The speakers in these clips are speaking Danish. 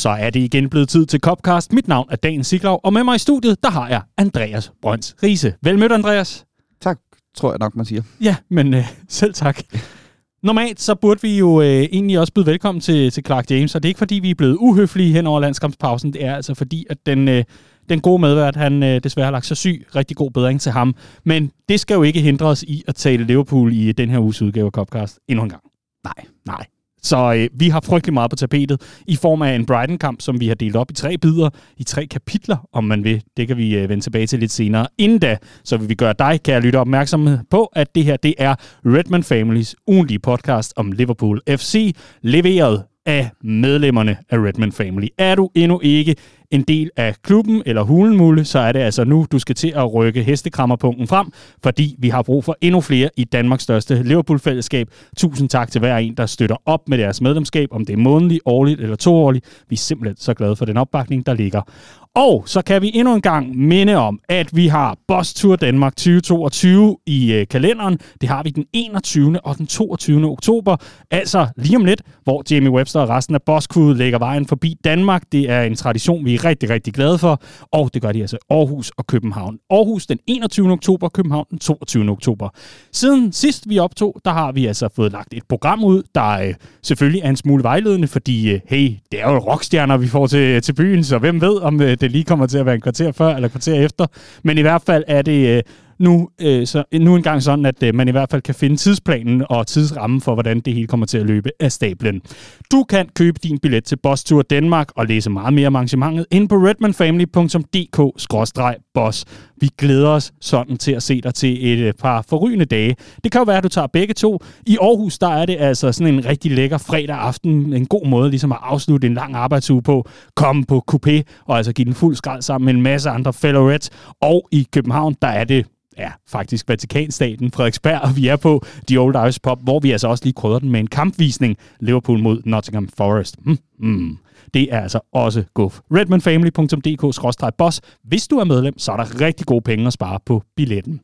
Så er det igen blevet tid til Copcast. Mit navn er Dan Siglov, og med mig i studiet, der har jeg Andreas Brøns Riese. Velmødt, Andreas. Tak, tror jeg nok, man siger. Ja, men øh, selv tak. Normalt så burde vi jo øh, egentlig også byde velkommen til, til Clark James, og det er ikke fordi, vi er blevet uhøflige hen over landskampspausen. Det er altså fordi, at den, øh, den gode medvært, han øh, desværre har lagt sig syg. Rigtig god bedring til ham. Men det skal jo ikke hindre os i at tale Liverpool i den her uges udgave af Copcast endnu en gang. Nej. Nej. Så øh, vi har frygtelig meget på tapetet i form af en Brighton-kamp, som vi har delt op i tre bidder, i tre kapitler, om man vil. Det kan vi øh, vende tilbage til lidt senere. Inden da, så vil vi gøre dig, kan jeg lytte opmærksom på, at det her det er Redman Families ugentlige podcast om Liverpool FC, leveret af medlemmerne af Redman Family. Er du endnu ikke en del af klubben eller hulenmule, så er det altså nu, du skal til at rykke hestekrammerpunkten frem, fordi vi har brug for endnu flere i Danmarks største Liverpool-fællesskab. Tusind tak til hver en, der støtter op med deres medlemskab, om det er månedligt, årligt eller toårligt. Vi er simpelthen så glade for den opbakning, der ligger. Og så kan vi endnu en gang minde om, at vi har Boss Tour Danmark 2022 i øh, kalenderen. Det har vi den 21. og den 22. oktober. Altså lige om lidt, hvor Jamie Webster og resten af Boss Crew lægger vejen forbi Danmark. Det er en tradition, vi er rigtig, rigtig glade for. Og det gør de altså Aarhus og København. Aarhus den 21. oktober, København den 22. oktober. Siden sidst vi optog, der har vi altså fået lagt et program ud, der øh, selvfølgelig er en smule vejledende, fordi øh, hey, det er jo rockstjerner, vi får til, til byen, så hvem ved, om øh, det lige kommer til at være en kvarter før eller kvarter efter. Men i hvert fald er det øh, nu, øh, så, nu engang sådan, at øh, man i hvert fald kan finde tidsplanen og tidsrammen for, hvordan det hele kommer til at løbe af stablen. Du kan købe din billet til Boss Tour Danmark og læse meget mere om arrangementet ind på redmanfamily.dk-boss. Vi glæder os sådan til at se dig til et øh, par forrygende dage. Det kan jo være, at du tager begge to. I Aarhus, der er det altså sådan en rigtig lækker fredag aften. En god måde ligesom at afslutte en lang arbejdsuge på. Komme på coupé og altså give den fuld skrald sammen med en masse andre fellow Reds. Og i København, der er det ja, faktisk Vatikanstaten, Frederiksberg, og vi er på The Old Irish Pub, hvor vi altså også lige krydder den med en kampvisning. Liverpool mod Nottingham Forest. Mm, mm. Det er altså også guf. redmanfamily.dk-boss. Hvis du er medlem, så er der rigtig gode penge at spare på billetten.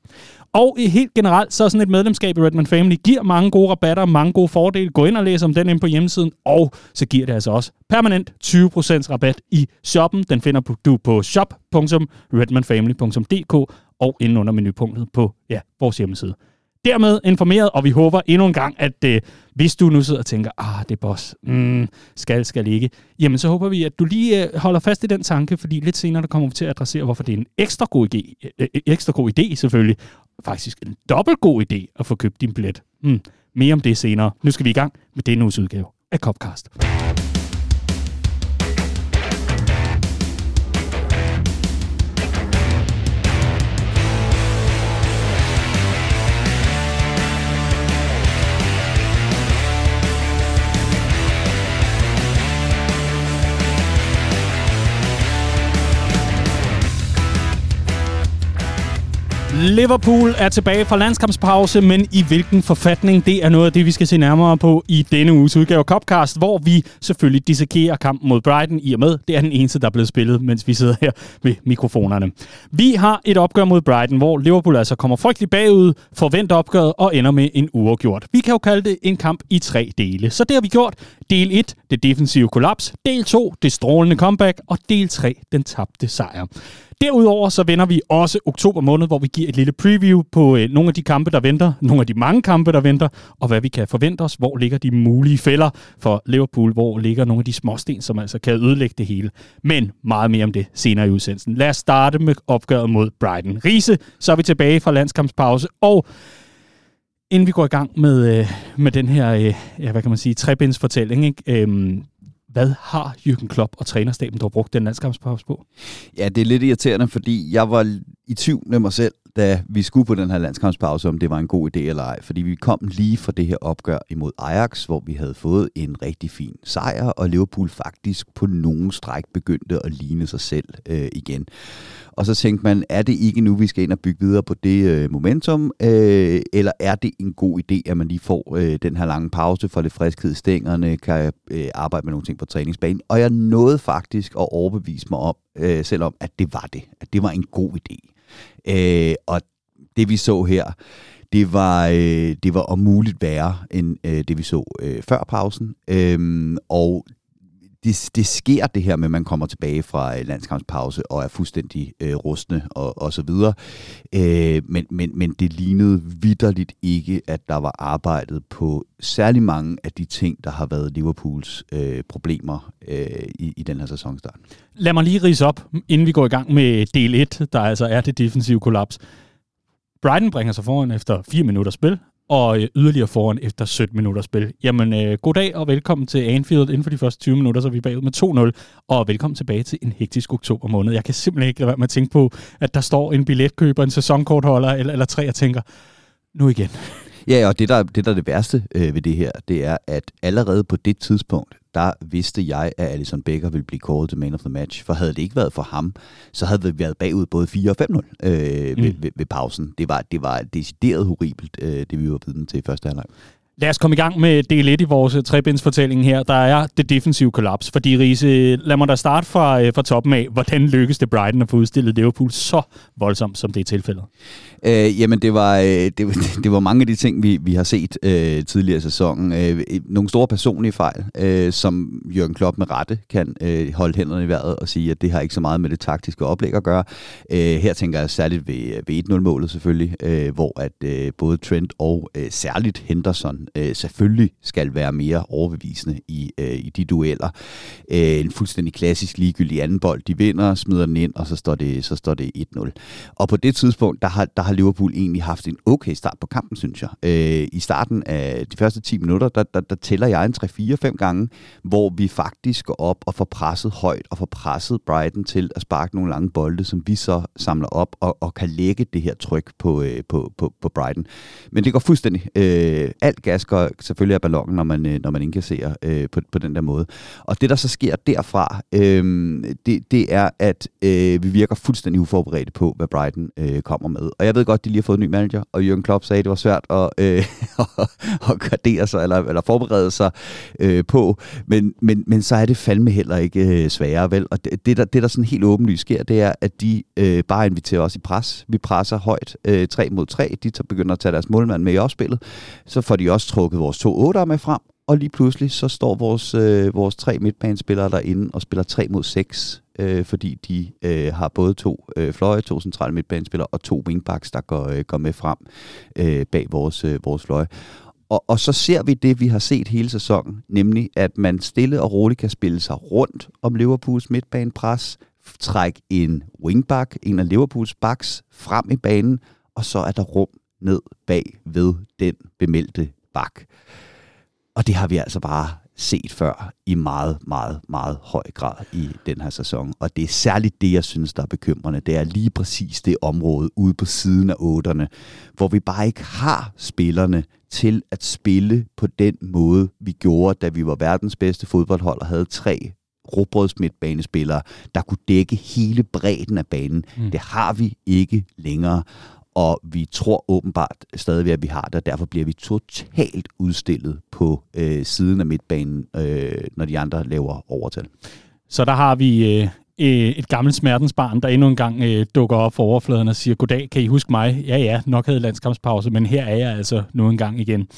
Og helt generelt, så er sådan et medlemskab i Redman Family giver mange gode rabatter, mange gode fordele. Gå ind og læs om den ind på hjemmesiden, og så giver det altså også permanent 20% rabat i shoppen. Den finder du på shop.redmanfamily.dk og inde under menupunktet på ja, vores hjemmeside. Dermed informeret, og vi håber endnu en gang, at øh, hvis du nu sidder og tænker, ah, det er boss, mm, skal, skal ikke, jamen så håber vi, at du lige øh, holder fast i den tanke, fordi lidt senere der kommer vi til at adressere, hvorfor det er en ekstra god idé, øh, ekstra god idé selvfølgelig, faktisk en dobbelt god idé at få købt din billet. Mm, mere om det senere. Nu skal vi i gang med denne uges udgave af Copcast. Liverpool er tilbage fra landskampspause, men i hvilken forfatning, det er noget af det, vi skal se nærmere på i denne uges udgave af Copcast, hvor vi selvfølgelig dissekerer kampen mod Brighton i og med, det er den eneste, der er blevet spillet, mens vi sidder her ved mikrofonerne. Vi har et opgør mod Brighton, hvor Liverpool altså kommer frygteligt bagud, forventer opgøret og ender med en uafgjort. Vi kan jo kalde det en kamp i tre dele. Så det har vi gjort. Del 1, det defensive kollaps. Del 2, det strålende comeback. Og del 3, den tabte sejr. Derudover så vender vi også oktober måned, hvor vi giver et lille preview på øh, nogle af de kampe, der venter, nogle af de mange kampe, der venter, og hvad vi kan forvente os, hvor ligger de mulige fælder for Liverpool, hvor ligger nogle af de småsten, som altså kan ødelægge det hele. Men meget mere om det senere i udsendelsen. Lad os starte med opgøret mod Brighton. Riese, så er vi tilbage fra landskampspause, og inden vi går i gang med, øh, med den her, øh, ja, hvad kan man sige, trebindsfortælling, ikke? Øhm, hvad har Jürgen Klopp og trænerstaben dog brugt den landskampspause på? Ja, det er lidt irriterende, fordi jeg var i tvivl med mig selv, da vi skulle på den her landskampspause, om det var en god idé eller ej. Fordi vi kom lige fra det her opgør imod Ajax, hvor vi havde fået en rigtig fin sejr, og Liverpool faktisk på nogen stræk begyndte at ligne sig selv øh, igen. Og så tænkte man, er det ikke nu, vi skal ind og bygge videre på det øh, momentum, øh, eller er det en god idé, at man lige får øh, den her lange pause for lidt friskhed i stængerne, kan øh, arbejde med nogle ting på træningsbanen. Og jeg nåede faktisk at overbevise mig om, øh, selvom at det var det, at det var en god idé. Øh, og det vi så her, det var, øh, det var om muligt værre end øh, det vi så øh, før pausen. Øh, og det, det sker det her med, at man kommer tilbage fra øh, landskampspause og er fuldstændig øh, rustne og, og så videre. Øh, men, men, men det lignede vidderligt ikke, at der var arbejdet på særlig mange af de ting, der har været Liverpools øh, problemer øh, i, i den her sæsonstart. Lad mig lige rise op, inden vi går i gang med del 1, der altså er det defensive kollaps. Brighton bringer sig foran efter 4 minutter spil, og øh, yderligere foran efter 17 minutter spil. Jamen, øh, god dag og velkommen til Anfield. Inden for de første 20 minutter, så er vi bagud med 2-0, og velkommen tilbage til en hektisk oktober måned. Jeg kan simpelthen ikke lade være med at tænke på, at der står en billetkøber, en sæsonkortholder eller, eller tre, og tænker, nu igen. Ja, og det der, det der er det værste øh, ved det her, det er, at allerede på det tidspunkt, der vidste jeg, at Alison Becker ville blive kåret til man of the match. For havde det ikke været for ham, så havde vi været bagud både 4 og 5-0 øh, mm. ved, ved, ved pausen. Det var, det var decideret horribelt, øh, det vi var vidne til i første halvleg. Lad os komme i gang med del 1 i vores øh, trebindsfortælling her. Der er det defensive kollaps. Fordi Riese, lad mig da starte fra, øh, fra toppen af. Hvordan lykkedes det Brighton at få udstillet Liverpool så voldsomt, som det er tilfældet? Øh, jamen, det var, øh, det, det var mange af de ting, vi, vi har set øh, tidligere i sæsonen. Øh, nogle store personlige fejl, øh, som Jørgen Klopp med rette kan øh, holde hænderne i vejret og sige, at det har ikke så meget med det taktiske oplæg at gøre. Øh, her tænker jeg særligt ved, ved 1-0-målet selvfølgelig, øh, hvor at øh, både Trent og øh, særligt Henderson øh, selvfølgelig skal være mere overbevisende i, øh, i de dueller. Øh, en fuldstændig klassisk ligegyldig anden bold. De vinder, smider den ind, og så står det, så står det 1-0. Og på det tidspunkt, der har, der har Liverpool egentlig haft en okay start på kampen, synes jeg. Øh, I starten af de første 10 minutter, der, der, der tæller jeg en 3-4-5 gange, hvor vi faktisk går op og får presset højt, og får presset Brighton til at sparke nogle lange bolde, som vi så samler op og, og kan lægge det her tryk på, øh, på, på, på Brighton. Men det går fuldstændig øh, alt gas går selvfølgelig af ballonen, når man, øh, når man indkasserer øh, på, på den der måde. Og det, der så sker derfra, øh, det, det er, at øh, vi virker fuldstændig uforberedte på, hvad Brighton øh, kommer med. Og jeg ved godt, de lige har fået en ny manager, og Jürgen Klopp sagde, at det var svært at, øh, at gardere sig, eller, eller forberede sig øh, på. Men, men, men så er det fandme heller ikke øh, sværere, vel? Og det, det, der, det, der sådan helt åbenlyst sker, det er, at de øh, bare inviterer os i pres. Vi presser højt, øh, 3 mod 3. De tager, begynder at tage deres målmand med i opspillet. Så får de også trukket vores to otter med frem, og lige pludselig så står vores, øh, vores tre midtbanespillere derinde og spiller 3 mod 6, øh, fordi de øh, har både to øh, fløje, to centrale midtbanespillere og to wingbacks, der går, øh, går med frem øh, bag vores, øh, vores fløje. Og, og så ser vi det, vi har set hele sæsonen, nemlig at man stille og roligt kan spille sig rundt om Liverpools midtbanepres, trække en wingback, en af Liverpools backs, frem i banen, og så er der rum ned bag ved den bemeldte bak. Og det har vi altså bare set før i meget, meget, meget høj grad i den her sæson. Og det er særligt det, jeg synes, der er bekymrende. Det er lige præcis det område ude på siden af otterne, hvor vi bare ikke har spillerne til at spille på den måde, vi gjorde, da vi var verdens bedste fodboldhold og havde tre råbrødsmidtbanespillere, der kunne dække hele bredden af banen. Mm. Det har vi ikke længere og vi tror åbenbart stadigvæk, at vi har det, og derfor bliver vi totalt udstillet på øh, siden af midtbanen, øh, når de andre laver overtal. Så der har vi øh, øh et gammelt smertensbarn, der endnu en gang øh, dukker op for overfladen og siger, goddag, kan I huske mig? Ja, ja, nok havde landskampspause, men her er jeg altså nu en gang igen.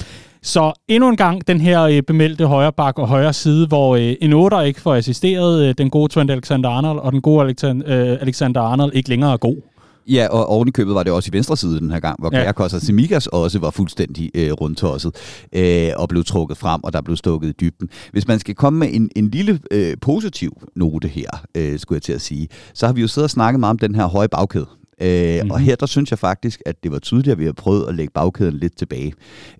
Så endnu en gang den her øh, bemeldte højre bak og højre side, hvor øh, en 8 ikke får assisteret øh, den gode Trent Alexander-Arnold, og den gode Alexander, øh, Alexander-Arnold ikke længere er god. Ja, og oven i købet var det også i venstre side den her gang, hvor ja. Kajak og Simikas også var fuldstændig øh, rundtosset øh, og blev trukket frem, og der blev stukket i dybden. Hvis man skal komme med en, en lille øh, positiv note her, øh, skulle jeg til at sige, så har vi jo siddet og snakket meget om den her høje bagkæde. Øh, mm-hmm. Og mhm. her der synes jeg faktisk, at det var tydeligt, at vi har prøvet at lægge bagkæden lidt tilbage.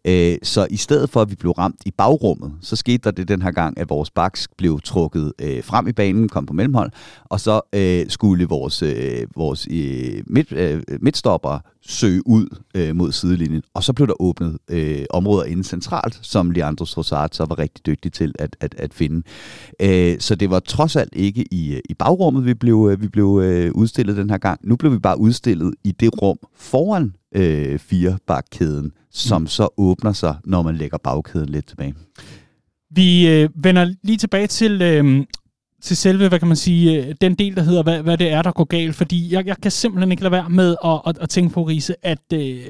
Øh, så i stedet for, at vi blev ramt i bagrummet, så skete der det den her gang, at vores baks blev trukket øh, frem i banen, kom på mellemhold, og så øh, skulle vores, øh, vores øh, midt, øh, midtstopper søge ud øh, mod sidelinjen. Og så blev der åbnet øh, områder inden centralt, som Leandro Trossard så var rigtig dygtig til at, at, at finde. Øh, så det var trods alt ikke i, øh, i bagrummet, vi blev, øh, vi blev øh, udstillet den her gang. Nu blev vi bare udstillet i det rum foran øh, firebakkæden, som mm. så åbner sig, når man lægger bagkæden lidt tilbage. Vi øh, vender lige tilbage til, øh, til selve, hvad kan man sige, øh, den del, der hedder, hvad, hvad det er, der går galt. Fordi jeg, jeg kan simpelthen ikke lade være med at, at, at tænke på, Riese, at øh,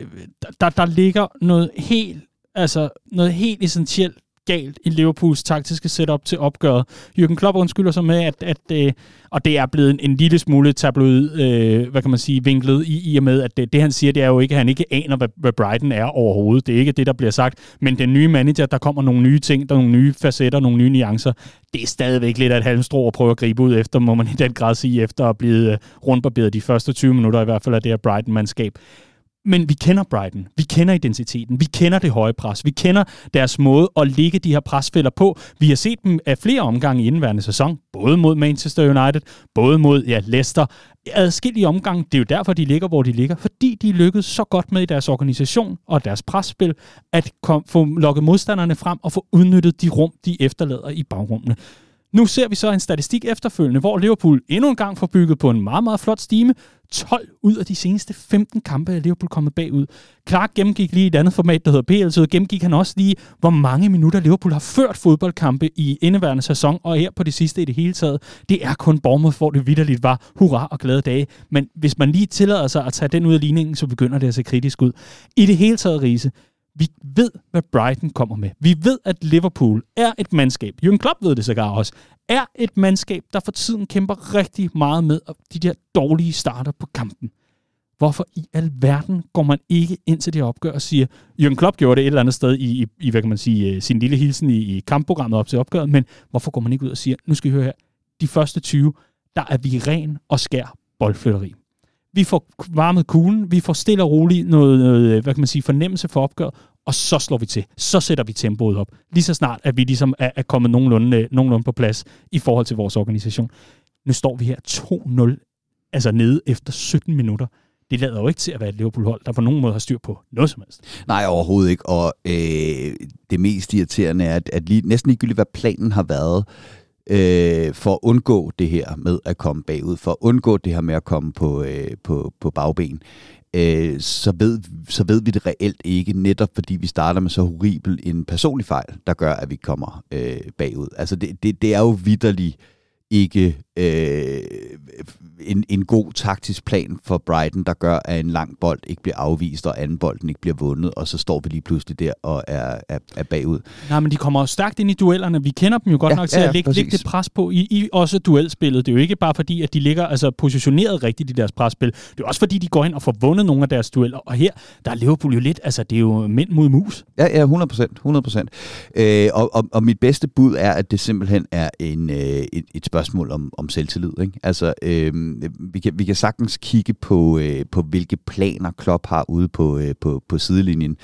der, der ligger noget helt, altså noget helt essentielt galt i Liverpools taktiske setup til opgøret. Jürgen Klopp undskylder sig med, at, at øh, og det er blevet en, en lille smule tabloid, øh, hvad kan man sige, vinklet i, i og med, at det, det han siger, det er jo ikke, at han ikke aner, hvad, hvad Brighton er overhovedet. Det er ikke det, der bliver sagt. Men den nye manager, der kommer nogle nye ting, der er nogle nye facetter, nogle nye nuancer. Det er stadigvæk lidt af et halmstrå at prøve at gribe ud efter, må man i den grad sige, efter at blive øh, rundbarberet de første 20 minutter i hvert fald af det her Brighton-mandskab. Men vi kender Brighton, vi kender identiteten, vi kender det høje pres, vi kender deres måde at ligge de her presfælder på. Vi har set dem af flere omgange i indværende sæson, både mod Manchester United, både mod ja, Leicester. Adskillige omgange, det er jo derfor, de ligger, hvor de ligger, fordi de lykkedes så godt med i deres organisation og deres presspil, at kom, få lokket modstanderne frem og få udnyttet de rum, de efterlader i bagrummene. Nu ser vi så en statistik efterfølgende, hvor Liverpool endnu en gang får bygget på en meget, meget flot stime. 12 ud af de seneste 15 kampe er Liverpool kommet bagud. Clark gennemgik lige et andet format, der hedder PL, så gennemgik han også lige, hvor mange minutter Liverpool har ført fodboldkampe i indeværende sæson, og her på det sidste i det hele taget. Det er kun Bournemouth, hvor det vidderligt var hurra og glade dage. Men hvis man lige tillader sig at tage den ud af ligningen, så begynder det at se kritisk ud. I det hele taget, Riese, vi ved, hvad Brighton kommer med. Vi ved, at Liverpool er et mandskab. Jürgen Klopp ved det sågar også. Er et mandskab, der for tiden kæmper rigtig meget med de der dårlige starter på kampen. Hvorfor i alverden går man ikke ind til det opgør og siger, Jürgen Klopp gjorde det et eller andet sted i, i, i hvad kan man sige, øh, sin lille hilsen i, i kampprogrammet op til opgøret, men hvorfor går man ikke ud og siger, nu skal I høre her, de første 20, der er vi ren og skær boldflytteri vi får varmet kuglen, vi får stille og roligt noget, noget, øh, hvad kan man sige, fornemmelse for opgør, og så slår vi til. Så sætter vi tempoet op. Lige så snart, at vi ligesom er, er kommet nogenlunde, øh, nogenlunde på plads i forhold til vores organisation. Nu står vi her 2-0, altså nede efter 17 minutter. Det lader jo ikke til at være et Liverpool-hold, der på nogen måde har styr på noget som helst. Nej, overhovedet ikke. Og øh, det mest irriterende er, at, at lige, næsten ligegyldigt, hvad planen har været, øh, for at undgå det her med at komme bagud, for at undgå det her med at komme på, øh, på, på bagben, øh, så, ved, så ved vi det reelt ikke, netop fordi vi starter med så horribel en personlig fejl, der gør, at vi kommer øh, bagud. Altså det, det, det er jo vidderligt ikke øh, en, en god taktisk plan for Brighton, der gør, at en lang bold ikke bliver afvist, og anden bolden ikke bliver vundet, og så står vi lige pludselig der og er, er, er bagud. Nej, men de kommer jo stærkt ind i duellerne. Vi kender dem jo godt ja, nok til ja, at lægge, lægge det pres på i, i også duelspillet. Det er jo ikke bare fordi, at de ligger altså, positioneret rigtigt i deres presspil. Det er også fordi, de går ind og får vundet nogle af deres dueller. Og her, der er Liverpool jo lidt, altså det er jo mænd mod mus. Ja, ja, 100 procent. 100 procent. Øh, og, og, og mit bedste bud er, at det simpelthen er en, øh, et, et spørgsmål om, om selvtillid. Ikke? Altså, øh, vi, kan, vi kan sagtens kigge på, øh, på hvilke planer Klopp har ude på, øh, på, på sidelinjen.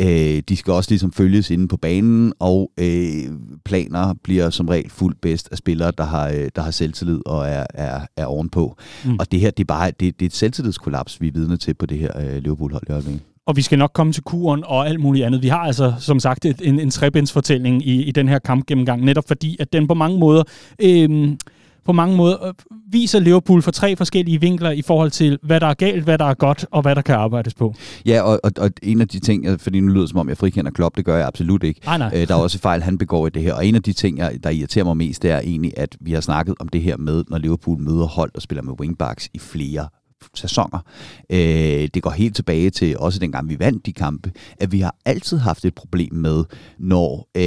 Øh, de skal også ligesom følges inde på banen, og øh, planer bliver som regel fuldt bedst af spillere, der har, øh, der har selvtillid og er, er, er ovenpå. Mm. Og det her, det er bare det, det er et selvtillidskollaps, vi er vidne til på det her øh, Liverpool-hold i øjeblikket. Og vi skal nok komme til kuren og alt muligt andet. Vi har altså, som sagt, en, en trebindsfortælling i, i den her kampgennemgang, netop fordi, at den på mange måder... Øh, på mange måder øh, viser Liverpool for tre forskellige vinkler i forhold til, hvad der er galt, hvad der er godt, og hvad der kan arbejdes på. Ja, og, og, og en af de ting, fordi nu lyder det som om, jeg frikender Klopp, det gør jeg absolut ikke. Nej, nej. Øh, der er også fejl, han begår i det her. Og en af de ting, jeg, der irriterer mig mest, det er egentlig, at vi har snakket om det her med, når Liverpool møder hold og spiller med wingbacks i flere sæsoner. Øh, det går helt tilbage til også dengang vi vandt de kampe, at vi har altid haft et problem med, når øh,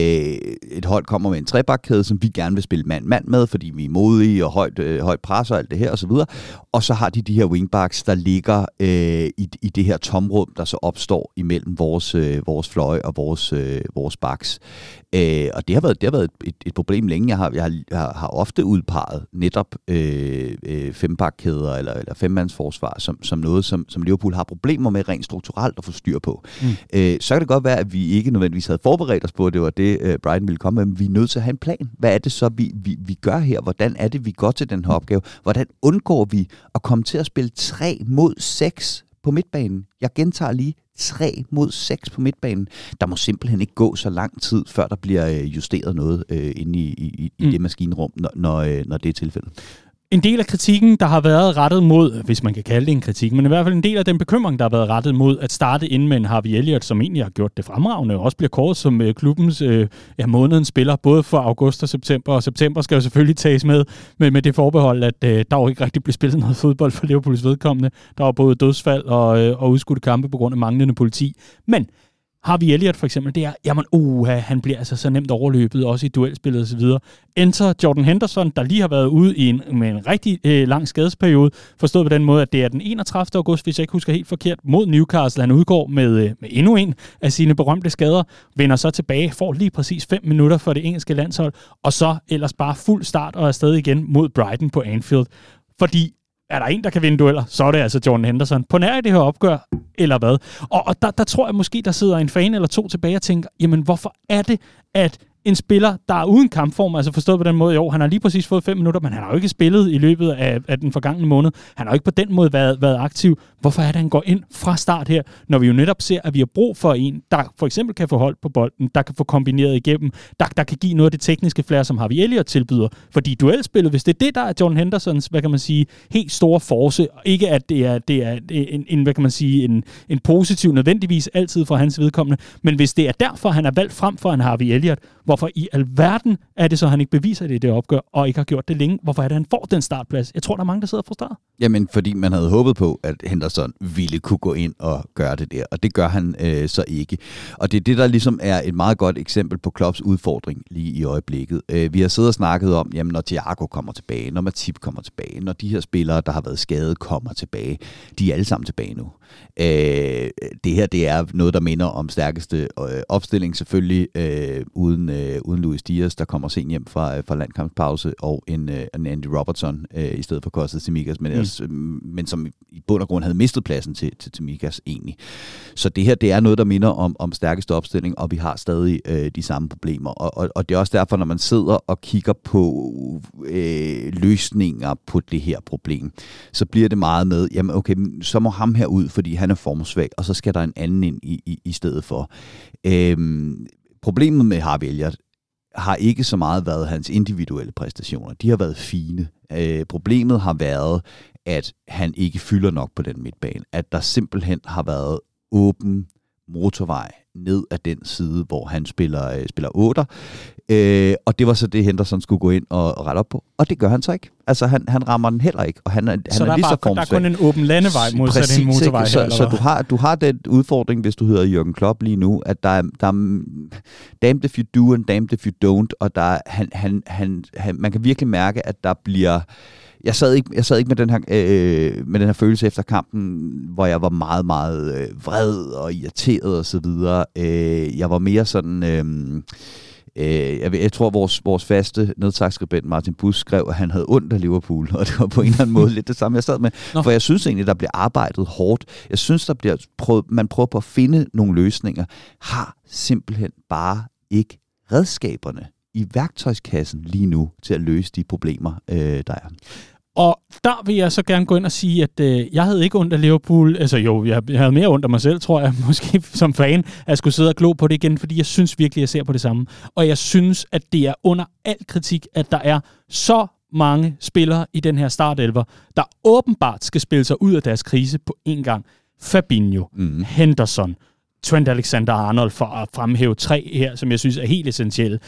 et hold kommer med en trebakkæde, som vi gerne vil spille mand-mand med, fordi vi er modige og højt, øh, højt pres og alt det her osv. Og, og så har de de her wingbacks, der ligger øh, i, i det her tomrum, der så opstår imellem vores, øh, vores fløje og vores, øh, vores backs. Øh, og det har været, det har været et, et problem længe. Jeg har, jeg har, jeg har ofte udpeget netop øh, øh, fembakkæder eller, eller femmandsforsvar som, som noget, som, som Liverpool har problemer med rent strukturelt at få styr på. Mm. Øh, så kan det godt være, at vi ikke nødvendigvis havde forberedt os på, at det var det, øh, Brighton ville komme med, men vi er nødt til at have en plan. Hvad er det så, vi, vi, vi gør her? Hvordan er det, vi går til den her opgave? Hvordan undgår vi at komme til at spille 3 mod 6 på midtbanen? Jeg gentager lige 3 mod 6 på midtbanen. Der må simpelthen ikke gå så lang tid, før der bliver øh, justeret noget øh, inde i, i, i mm. det maskinrum, når, når, øh, når det er tilfældet en del af kritikken, der har været rettet mod, hvis man kan kalde det en kritik, men i hvert fald en del af den bekymring, der har været rettet mod at starte ind med en Harvey Elliott, som egentlig har gjort det fremragende, og også bliver kåret som øh, klubbens øh, ja, månedens spiller, både for august og september, og september skal jo selvfølgelig tages med, med, med det forbehold, at øh, der jo ikke rigtig blev spillet noget fodbold for Liverpools vedkommende. Der var både dødsfald og, øh, og udskudte kampe på grund af manglende politi. Men Harvey Elliott for eksempel, det er, jamen, uha, han bliver altså så nemt overløbet, også i duelspillet osv. Enter Jordan Henderson, der lige har været ude i en, med en rigtig øh, lang skadesperiode, forstået på den måde, at det er den 31. august, hvis jeg ikke husker helt forkert, mod Newcastle. Han udgår med, øh, med endnu en af sine berømte skader, vender så tilbage, får lige præcis 5 minutter for det engelske landshold, og så ellers bare fuld start og afsted igen mod Brighton på Anfield. Fordi er der en, der kan vinde dueller, så er det altså Jordan Henderson. På nær i det her opgør, eller hvad? Og, og der, der tror jeg måske, der sidder en fan eller to tilbage og tænker, jamen hvorfor er det, at en spiller, der er uden kampform, altså forstået på den måde, jo, han har lige præcis fået fem minutter, men han har jo ikke spillet i løbet af, af den forgangne måned. Han har jo ikke på den måde været, været aktiv. Hvorfor er det, han går ind fra start her, når vi jo netop ser, at vi har brug for en, der for eksempel kan få hold på bolden, der kan få kombineret igennem, der, der kan give noget af det tekniske flere, som Harvey Elliott tilbyder. Fordi duelspillet, hvis det er det, der er John Hendersons, hvad kan man sige, helt store force, ikke at det er, det er en, en, hvad kan man sige, en, en positiv nødvendigvis altid for hans vedkommende, men hvis det er derfor, han er valgt frem for en Harvey Elliott, Hvorfor i alverden er det så, at han ikke beviser det i det opgør, og ikke har gjort det længe? Hvorfor er det, at han får den startplads? Jeg tror, der er mange, der sidder frustreret. Jamen, fordi man havde håbet på, at Henderson ville kunne gå ind og gøre det der, og det gør han øh, så ikke. Og det er det, der ligesom er et meget godt eksempel på Klopps udfordring lige i øjeblikket. Øh, vi har siddet og snakket om, jamen, når Thiago kommer tilbage, når Matip kommer tilbage, når de her spillere, der har været skadet, kommer tilbage, de er alle sammen tilbage nu. Øh, det her, det er noget, der minder om stærkeste øh, opstilling, selvfølgelig øh, uden, øh, uden Luis Diaz, der kommer sent hjem fra, øh, fra landkampspause, og en, øh, en Andy Robertson øh, i stedet for Kostet Tsimikas, men, mm. ellers, øh, men som i bund og grund havde mistet pladsen til, til Tsimikas egentlig. Så det her, det er noget, der minder om, om stærkeste opstilling, og vi har stadig øh, de samme problemer. Og, og, og det er også derfor, når man sidder og kigger på øh, løsninger på det her problem, så bliver det meget med, jamen okay, så må ham her ud, fordi han er formsvag, og så skal der en anden ind i, i, i stedet for. Øhm, problemet med Harvey Elliott har ikke så meget været hans individuelle præstationer. De har været fine. Øh, problemet har været, at han ikke fylder nok på den midtbane. At der simpelthen har været åben motorvej ned ad den side, hvor han spiller, øh, spiller 8. Øh, og det var så det, Henderson skulle gå ind og, og rette op på. Og det gør han så ikke. Altså, han, han rammer den heller ikke. Og han, han så er, er lige bare, så der er kun en åben landevej modsat Præcis, en motorvej ikke? Så, her, så du, har, du har den udfordring, hvis du hedder Jørgen Klopp lige nu, at der er, der er damned if you do and damned if you don't, og der er, han, han, han, han, man kan virkelig mærke, at der bliver jeg sad ikke, jeg sad ikke med, den her, øh, med den her følelse efter kampen, hvor jeg var meget, meget øh, vred og irriteret og så videre. Øh, jeg var mere sådan... Øh, Øh, jeg, jeg tror, vores, vores faste nedsagsskribent Martin Bus skrev, at han havde ondt af Liverpool, og det var på en eller anden måde lidt det samme, jeg sad med. Nå. For jeg synes egentlig, der bliver arbejdet hårdt. Jeg synes, der bliver prøvet, man prøver på at finde nogle løsninger. Har simpelthen bare ikke redskaberne i værktøjskassen lige nu til at løse de problemer, øh, der er. Og der vil jeg så gerne gå ind og sige, at øh, jeg havde ikke ondt af Liverpool. Altså jo, jeg, jeg havde mere ondt af mig selv, tror jeg, måske som fan, at jeg skulle sidde og glo på det igen, fordi jeg synes virkelig, at jeg ser på det samme. Og jeg synes, at det er under al kritik, at der er så mange spillere i den her startelver, der åbenbart skal spille sig ud af deres krise på en gang. Fabinho, mm. Henderson, Trent Alexander-Arnold for at fremhæve tre her, som jeg synes er helt essentielle.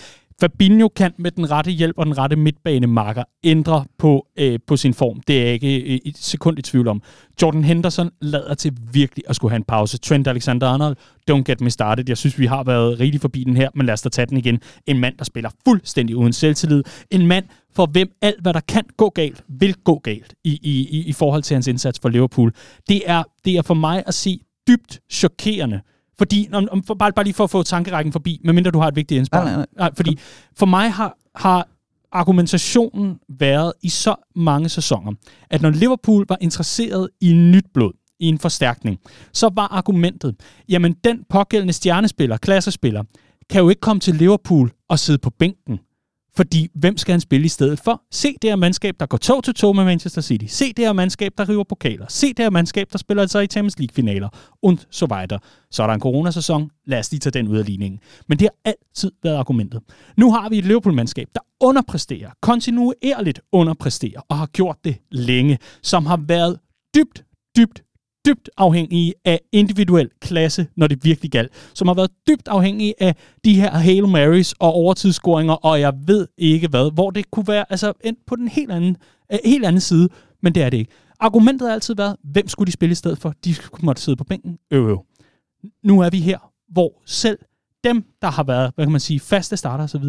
Fabinho kan med den rette hjælp og den rette midtbanemarker ændre på, øh, på sin form. Det er jeg ikke øh, et sekund i tvivl om. Jordan Henderson lader til virkelig at skulle have en pause. Trent Alexander-Arnold, don't get me started. Jeg synes, vi har været rigtig forbi den her, men lad os da tage den igen. En mand, der spiller fuldstændig uden selvtillid. En mand, for hvem alt, hvad der kan gå galt, vil gå galt i, i, i forhold til hans indsats for Liverpool. Det er, det er for mig at se dybt chokerende, fordi, om, om, for, bare, bare lige for at få tankerækken forbi, medmindre du har et vigtigt indspark. Nej, nej, nej. Fordi for mig har, har argumentationen været i så mange sæsoner, at når Liverpool var interesseret i nyt blod, i en forstærkning, så var argumentet, jamen den pågældende stjernespiller, klassespiller, kan jo ikke komme til Liverpool og sidde på bænken. Fordi hvem skal han spille i stedet for? Se det her mandskab, der går tog til tog med Manchester City. Se det her mandskab, der river pokaler. Se det her mandskab, der spiller sig i Champions League-finaler. Und så weiter. Så er der en coronasæson. Lad os lige tage den ud af ligningen. Men det har altid været argumentet. Nu har vi et Liverpool-mandskab, der underpræsterer, kontinuerligt underpræsterer, og har gjort det længe, som har været dybt, dybt, dybt afhængige af individuel klasse, når det virkelig galt. Som har været dybt afhængige af de her Hail Marys og overtidsscoringer, og jeg ved ikke hvad, hvor det kunne være altså endt på den helt anden, øh, helt anden side, men det er det ikke. Argumentet har altid været, hvem skulle de spille i stedet for? De skulle måtte sidde på bænken. Øv, øv. Nu er vi her, hvor selv dem, der har været, hvad kan man sige, faste starter osv.,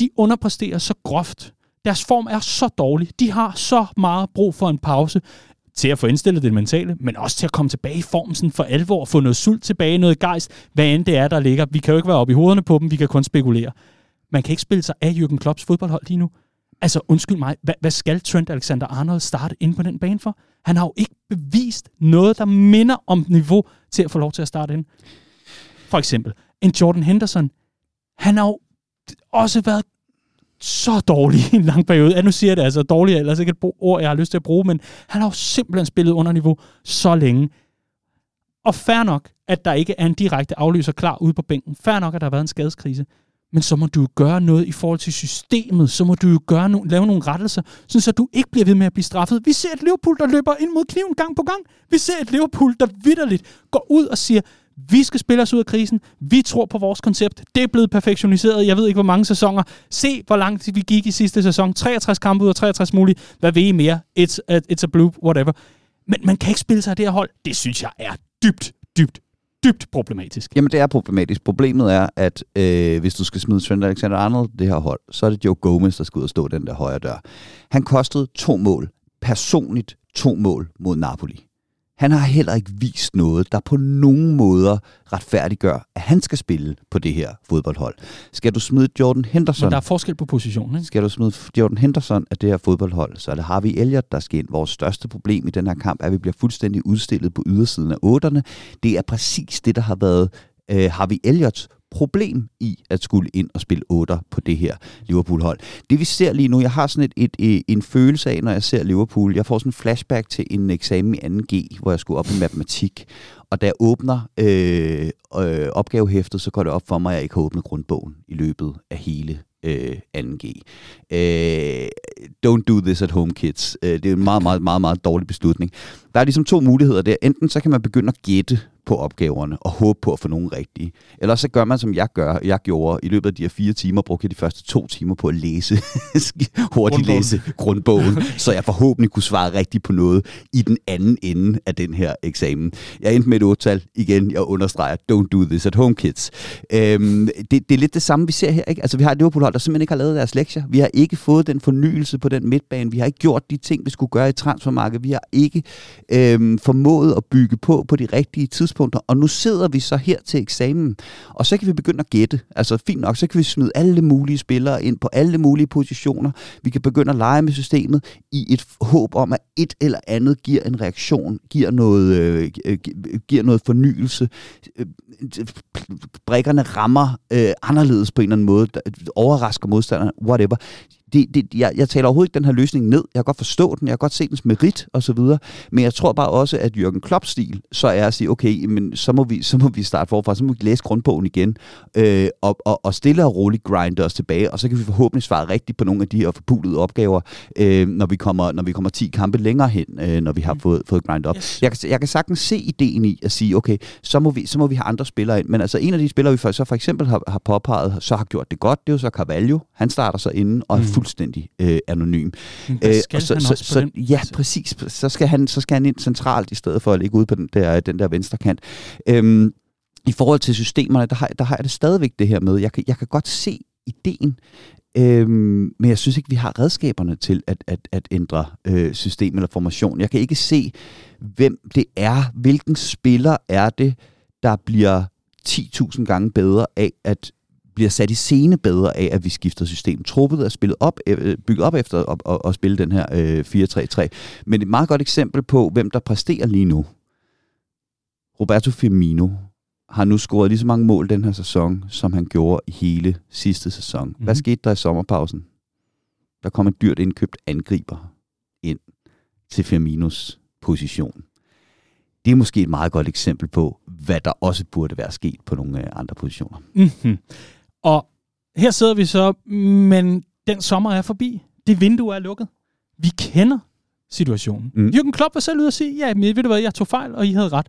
de underpresterer så groft. Deres form er så dårlig. De har så meget brug for en pause til at få indstillet det mentale, men også til at komme tilbage i formen sådan for alvor, og få noget sult tilbage, noget gejst, hvad end det er, der ligger. Vi kan jo ikke være oppe i hovederne på dem, vi kan kun spekulere. Man kan ikke spille sig af Jürgen Klopps fodboldhold lige nu. Altså, undskyld mig, hvad, hvad skal Trent Alexander-Arnold starte ind på den bane for? Han har jo ikke bevist noget, der minder om niveau til at få lov til at starte ind. For eksempel, en Jordan Henderson. Han har jo også været så dårlig i en lang periode. Ja, nu siger jeg det altså dårligt, ellers ikke et ord, jeg har lyst til at bruge, men han har jo simpelthen spillet under niveau så længe. Og fair nok, at der ikke er en direkte aflyser klar ude på bænken. Fair nok, at der har været en skadeskrise men så må du jo gøre noget i forhold til systemet, så må du jo gøre no- lave nogle rettelser, så du ikke bliver ved med at blive straffet. Vi ser et Liverpool, der løber ind mod kniven gang på gang. Vi ser et Liverpool, der vidderligt går ud og siger, vi skal spille os ud af krisen. Vi tror på vores koncept. Det er blevet perfektioniseret. Jeg ved ikke, hvor mange sæsoner. Se, hvor langt vi gik i sidste sæson. 63 kampe ud af 63 mulige. Hvad ved I mere? It's a, it's a blue, whatever. Men man kan ikke spille sig af det her hold. Det synes jeg er dybt, dybt, dybt problematisk. Jamen, det er problematisk. Problemet er, at øh, hvis du skal smide Trent Alexander-Arnold det her hold, så er det Joe Gomez, der skal ud og stå den der højre dør. Han kostede to mål. Personligt to mål mod Napoli. Han har heller ikke vist noget, der på nogen måder retfærdiggør, at han skal spille på det her fodboldhold. Skal du smide Jordan Henderson? Men der er forskel på positionen, ikke? Skal du smide Jordan Henderson af det her fodboldhold, så er det Harvey Elliott, der skal ind. Vores største problem i den her kamp er, at vi bliver fuldstændig udstillet på ydersiden af otterne. Det er præcis det, der har været øh, Harvey Elliots problem i at skulle ind og spille 8 på det her Liverpool-hold. Det vi ser lige nu, jeg har sådan et, et, et, en følelse af, når jeg ser Liverpool, jeg får sådan en flashback til en eksamen i 2G, hvor jeg skulle op i matematik, og da jeg åbner øh, øh, opgavehæftet, så går det op for mig, at jeg ikke har åbnet grundbogen i løbet af hele øh, 2G. Øh, don't do this at home, kids. Øh, det er en meget, meget, meget, meget dårlig beslutning. Der er ligesom to muligheder der. Enten så kan man begynde at gætte på opgaverne og håbe på at få nogen rigtige. Eller så gør man, som jeg gør, jeg gjorde i løbet af de her fire timer, brugte jeg de første to timer på at læse, hurtigt læse grundbogen, så jeg forhåbentlig kunne svare rigtigt på noget i den anden ende af den her eksamen. Jeg endte med et otal igen, jeg understreger, don't do this at home, kids. Øhm, det, det er lidt det samme, vi ser her. Ikke? Altså, vi har et Liverpool-hold, der simpelthen ikke har lavet deres lektier. Vi har ikke fået den fornyelse på den midtbane. Vi har ikke gjort de ting, vi skulle gøre i transfermarkedet. Vi har ikke øhm, formået at bygge på på de rigtige tidspunkter. Og nu sidder vi så her til eksamen, og så kan vi begynde at gætte. Altså fint nok, så kan vi smide alle mulige spillere ind på alle mulige positioner. Vi kan begynde at lege med systemet i et håb om, at et eller andet giver en reaktion, giver noget, øh, giver noget fornyelse. Brikkerne rammer øh, anderledes på en eller anden måde, overrasker modstanderne, whatever det, det, jeg, jeg taler overhovedet ikke den her løsning ned. Jeg kan godt forstå den, jeg kan godt se dens merit og så videre, men jeg tror bare også, at Jørgen Klopps stil så er at sige, okay, men så må vi, så må vi starte forfra, så må vi læse grundbogen igen, øh, og, og, og stille og roligt grinde os tilbage, og så kan vi forhåbentlig svare rigtigt på nogle af de her forpulede opgaver, øh, når, vi kommer, når vi kommer 10 kampe længere hen, øh, når vi har fået, fået grindet op. Yes. Jeg, kan, jeg kan sagtens se ideen i at sige, okay, så må vi, så må vi have andre spillere ind, men altså en af de spillere, vi for, så for eksempel har, har påpeget, så har gjort det godt, det er jo så Carvalho, han starter så inden, og mm fuldstændig øh, anonym. Øh, og så, så, så, ja, præcis. Så skal, han, så skal han ind centralt, i stedet for at ligge ude på den der, den der venstre kant. Øhm, I forhold til systemerne, der har, der har jeg det stadigvæk det her med, jeg kan, jeg kan godt se ideen, Øhm, men jeg synes ikke, vi har redskaberne til at, at, at ændre øh, system eller formation. Jeg kan ikke se, hvem det er, hvilken spiller er det, der bliver 10.000 gange bedre af at bliver sat i scene bedre af, at vi skifter system. Truppet er spillet op, øh, bygget op efter at, at, at spille den her øh, 4-3-3. Men et meget godt eksempel på, hvem der præsterer lige nu. Roberto Firmino har nu scoret lige så mange mål den her sæson, som han gjorde i hele sidste sæson. Mm-hmm. Hvad skete der i sommerpausen? Der kom en dyrt indkøbt angriber ind til Firminos position. Det er måske et meget godt eksempel på, hvad der også burde være sket på nogle øh, andre positioner. Mm-hmm. Og her sidder vi så, men den sommer er forbi. Det vindue er lukket. Vi kender situationen. Mm. Jürgen Klopp var selv ude og sige, ja, men ved du hvad, jeg tog fejl, og I havde ret.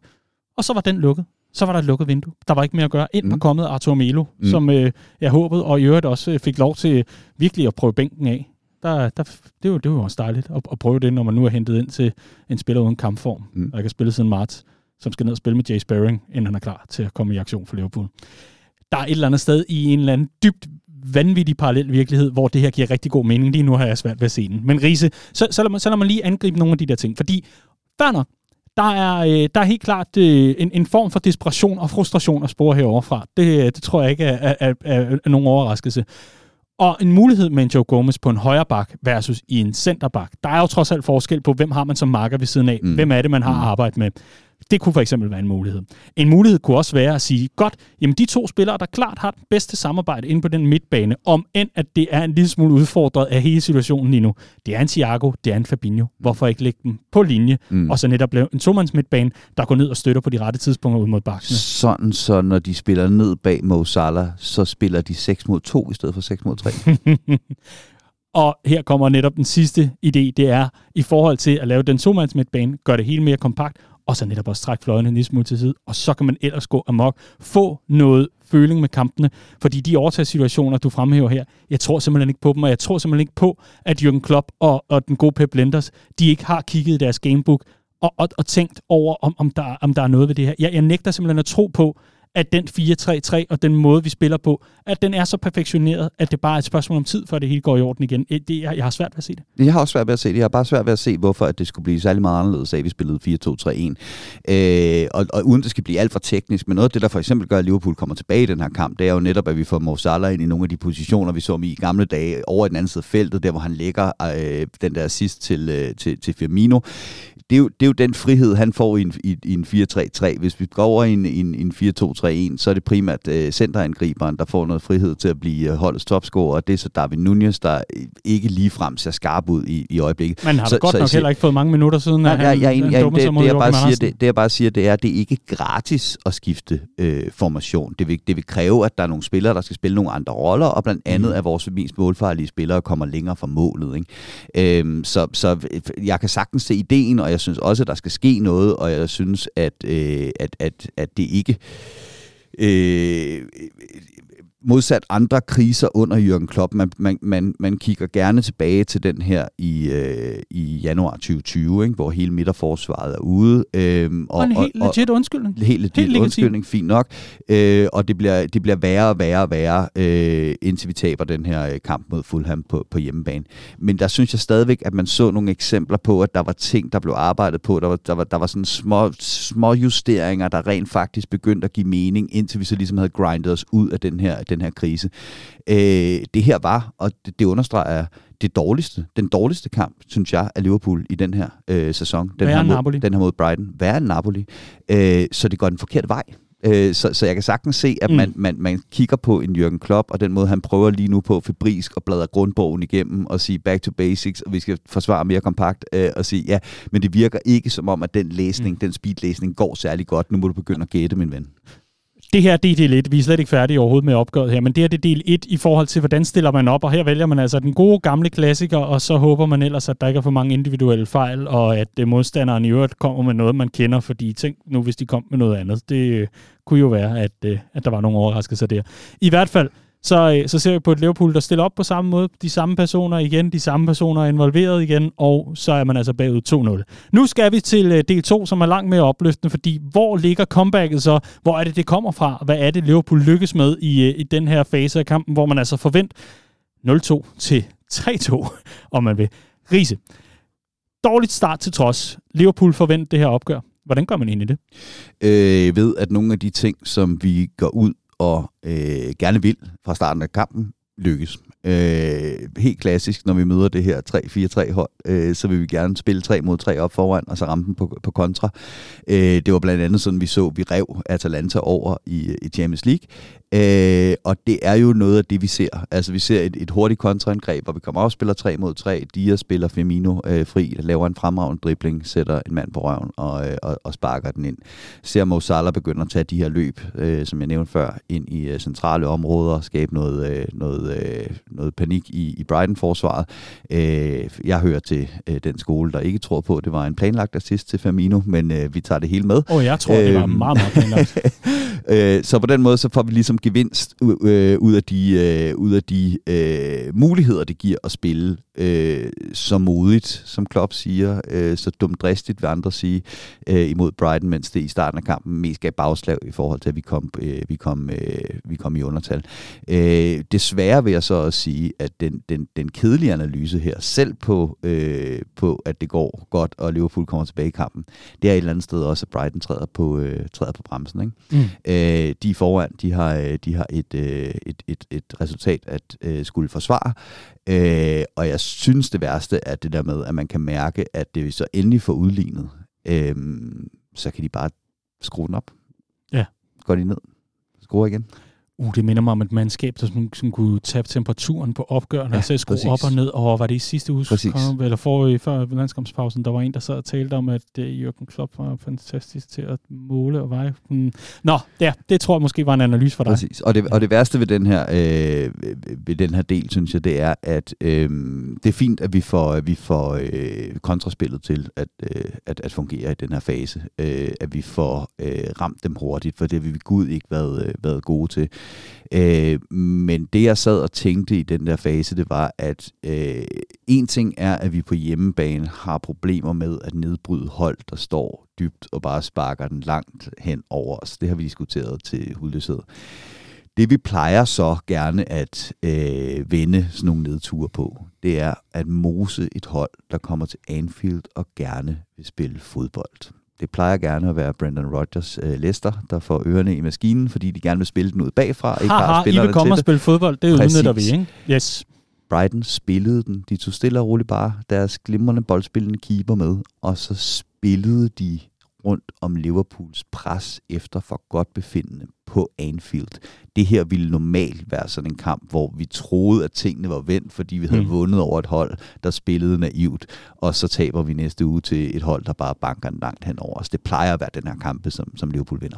Og så var den lukket. Så var der et lukket vindue. Der var ikke mere at gøre. Ind var mm. kommet Arthur Melo, mm. som øh, jeg håbede, og i øvrigt også øh, fik lov til virkelig at prøve bænken af. Der, der, det, var, det var også dejligt at, at prøve det, når man nu er hentet ind til en spiller uden kampform, mm. jeg kan spille siden marts som skal ned og spille med Jay Sparring, inden han er klar til at komme i aktion for Liverpool. Der er et eller andet sted i en eller anden dybt vanvittig parallel virkelighed, hvor det her giver rigtig god mening. Lige nu har jeg svært ved at se den. Men Riese, så, så, lad, man, så lad man lige angribe nogle af de der ting. Fordi, fair nok, der er, øh, der er helt klart øh, en, en form for desperation og frustration at spore heroverfra. Det, det tror jeg ikke er, er, er, er nogen overraskelse. Og en mulighed med en Joe Gomez på en højre bak versus i en centerbak. Der er jo trods alt forskel på, hvem har man som marker ved siden af. Mm. Hvem er det, man har mm. arbejdet med. Det kunne for eksempel være en mulighed. En mulighed kunne også være at sige, godt, jamen de to spillere, der klart har det bedste samarbejde inde på den midtbane, om end at det er en lille smule udfordret af hele situationen lige nu. Det er en Thiago, det er en Fabinho. Hvorfor ikke lægge dem på linje, mm. og så netop lave en tomands midtbane, der går ned og støtter på de rette tidspunkter ud mod bakkene. Sådan, så når de spiller ned bag Mo Salah, så spiller de 6 mod 2 i stedet for 6 mod 3. Og her kommer netop den sidste idé, det er i forhold til at lave den tomands midtbane, gør det hele mere kompakt, og så netop også trække fløjene en lille smule til side, og så kan man ellers gå amok, få noget føling med kampene, fordi de overtagssituationer, du fremhæver her, jeg tror simpelthen ikke på dem, og jeg tror simpelthen ikke på, at Jürgen Klopp og, og den gode Pep Lenders, de ikke har kigget i deres gamebook og, og, og tænkt over, om, om, der, om der er noget ved det her. Jeg, jeg nægter simpelthen at tro på, at den 4-3-3 og den måde, vi spiller på, at den er så perfektioneret, at det bare er et spørgsmål om tid, før det hele går i orden igen. Eh, det, jeg, jeg har svært ved at se det. Jeg har også svært ved at se det. Jeg har bare svært ved at se, hvorfor at det skulle blive særlig meget anderledes af, at vi spillede 4-2-3-1. Øh, eh, og, og uden det skal blive alt for teknisk, men noget af det, der for eksempel gør, at Liverpool kommer tilbage i den her kamp, det er jo netop, at vi får Mo Salah ind i nogle af de positioner, vi så i gamle dage over i den anden side af feltet, der hvor han lægger øh, den der sidst til, øh, til, til Firmino det, er jo, det er jo den frihed, han får i en, i, i en 4-3-3. Hvis vi går over i en, en, en 4-2-3-1, så er det primært øh, centerangriberen, der får noget frihed til at blive øh, holdets topscorer, og det er så David Nunez, der ikke lige frem ser skarp ud i, i øjeblikket. Men har så, godt så, nok så, heller ikke fået mange minutter siden, nej, han, han, ja, det, det, jeg bare siger, det, det jeg bare siger, det er, at det er ikke gratis at skifte øh, formation. Det vil, det vil kræve, at der er nogle spillere, der skal spille nogle andre roller, og blandt andet mm. at vores mest målfarlige spillere kommer længere fra målet. Ikke? Øhm, så, så jeg kan sagtens se ideen, og jeg synes også, at der skal ske noget, og jeg synes, at, øh, at, at, at det ikke... Øh, modsat andre kriser under Jürgen Klopp, man, man, man, man kigger gerne tilbage til den her i, øh, i januar 2020, ikke, hvor hele midterforsvaret er ude. Øh, og, og en helt og, legit undskyldning. Helt legit helt undskyldning, fint nok. Øh, og det bliver, det bliver værre og værre og værre, øh, indtil vi taber den her øh, kamp mod Fulham på, på hjemmebane. Men der synes jeg stadigvæk, at man så nogle eksempler på, at der var ting, der blev arbejdet på. Der var, der var, der var sådan små, små justeringer, der rent faktisk begyndte at give mening, indtil vi så ligesom havde grindet os ud af den her den her krise. Øh, det her var, og det, det understreger det dårligste, den dårligste kamp, synes jeg, af Liverpool i den her øh, sæson. Den her, mod, Napoli. den her mod Brighton. Er Napoli? Øh, så det går den forkerte vej. Øh, så, så jeg kan sagtens se, at man, mm. man, man kigger på en Jürgen Klopp, og den måde, han prøver lige nu på febrisk og bladre grundbogen igennem og sige back to basics, og vi skal forsvare mere kompakt, øh, og sige ja, men det virker ikke som om, at den læsning, mm. den speedlæsning går særlig godt. Nu må du begynde at gætte, min ven det her det er del 1. Vi er slet ikke færdige overhovedet med opgøret her, men det her det er del 1 i forhold til, hvordan stiller man op, og her vælger man altså den gode gamle klassiker, og så håber man ellers, at der ikke er for mange individuelle fejl, og at øh, modstanderen i øvrigt kommer med noget, man kender, fordi tænk nu, hvis de kom med noget andet. Det øh, kunne jo være, at, øh, at der var nogle overraskelser der. I hvert fald, så, øh, så ser vi på et Liverpool, der stiller op på samme måde. De samme personer igen, de samme personer er involveret igen, og så er man altså bagud 2-0. Nu skal vi til øh, del 2, som er langt mere opløftende, fordi hvor ligger comebacket så? Hvor er det, det kommer fra? Hvad er det, Liverpool lykkes med i, øh, i den her fase af kampen, hvor man altså forvent 0-2 til 3-2, om man vil. Rise. dårligt start til trods. Liverpool forventer det her opgør. Hvordan gør man ind i det? Øh, ved, at nogle af de ting, som vi går ud og øh, gerne vil fra starten af kampen, lykkes. Øh, helt klassisk, når vi møder det her 3-4-3 hold, øh, så vil vi gerne spille 3 mod 3 op foran, og så ramme dem på, på kontra. Øh, det var blandt andet sådan, vi så, vi rev Atalanta over i, i Champions League. Øh, og det er jo noget af det, vi ser. Altså, vi ser et, et hurtigt kontraangreb, hvor vi kommer op og spiller 3 mod 3. Dia spiller Firmino øh, fri, laver en fremragende dribling, sætter en mand på røven og, øh, og, og sparker den ind. Ser Mo Salah begynder at tage de her løb, øh, som jeg nævnte før, ind i øh, centrale områder, skabe noget, øh, noget, øh, noget panik i, i Brighton-forsvaret. Øh, jeg hører til øh, den skole, der ikke tror på, at det var en planlagt assist til Firmino, men øh, vi tager det hele med. Åh, oh, jeg tror, øh, det var øhm, meget, meget planlagt. Øh, så på den måde, så får vi ligesom gevinst øh, ud af de, øh, ud af de øh, muligheder, det giver at spille øh, så modigt, som Klopp siger, øh, så dumdristigt vil andre sige, øh, imod Brighton, mens det i starten af kampen mest gav bagslag i forhold til, at vi kom, øh, vi kom, øh, vi kom i undertal. Øh, desværre vil jeg så også sige, at den, den, den kedelige analyse her, selv på, øh, på, at det går godt, og Liverpool kommer tilbage i kampen, det er et eller andet sted også, at Brighton træder på, øh, træder på bremsen. Ikke? Mm. Øh, de er foran, de har, øh, de har et, øh, et, et, et resultat at øh, skulle forsvare, øh, og jeg synes det værste er det der med, at man kan mærke, at det så endelig får udlignet, øh, så kan de bare skrue den op. Ja. Går de ned. Skruer igen. Uh, det minder mig om et mandskab, der sådan, sådan kunne tabe temperaturen på opgørene, ja, og så skrue op og ned. Og var det i sidste uge, kom, eller for, før landskampspausen, der var en, der sad og talte om, at uh, Jürgen Klopp var fantastisk til at måle og veje. Hmm. Nå, ja, det tror jeg måske var en analyse for dig. Præcis. Og det, og det værste ved den her, øh, ved den her del, synes jeg, det er, at øh, det er fint, at vi får, vi får øh, kontraspillet til at, øh, at, at fungere i den her fase. Øh, at vi får øh, ramt dem hurtigt, for det har vi Gud ikke været, øh, været gode til. Øh, men det jeg sad og tænkte i den der fase, det var, at øh, en ting er, at vi på hjemmebane har problemer med at nedbryde hold, der står dybt og bare sparker den langt hen over os. Det har vi diskuteret til hudløshed. Det vi plejer så gerne at øh, vende sådan nogle nedture på, det er at mose et hold, der kommer til Anfield og gerne vil spille fodbold. Det plejer gerne at være Brendan Rodgers øh, Leicester, der får ørerne i maskinen, fordi de gerne vil spille den ud bagfra. Ikke ha, ha, I vil komme og spille fodbold, det udnytter vi, ikke? Yes. Brighton spillede den. De tog stille og roligt bare deres glimrende boldspillende keeper med, og så spillede de rundt om Liverpools pres efter for godt befindende på Anfield. Det her ville normalt være sådan en kamp, hvor vi troede, at tingene var vendt, fordi vi havde mm. vundet over et hold, der spillede naivt, og så taber vi næste uge til et hold, der bare banker den langt hen over os. Det plejer at være den her kamp, som, som Liverpool vinder.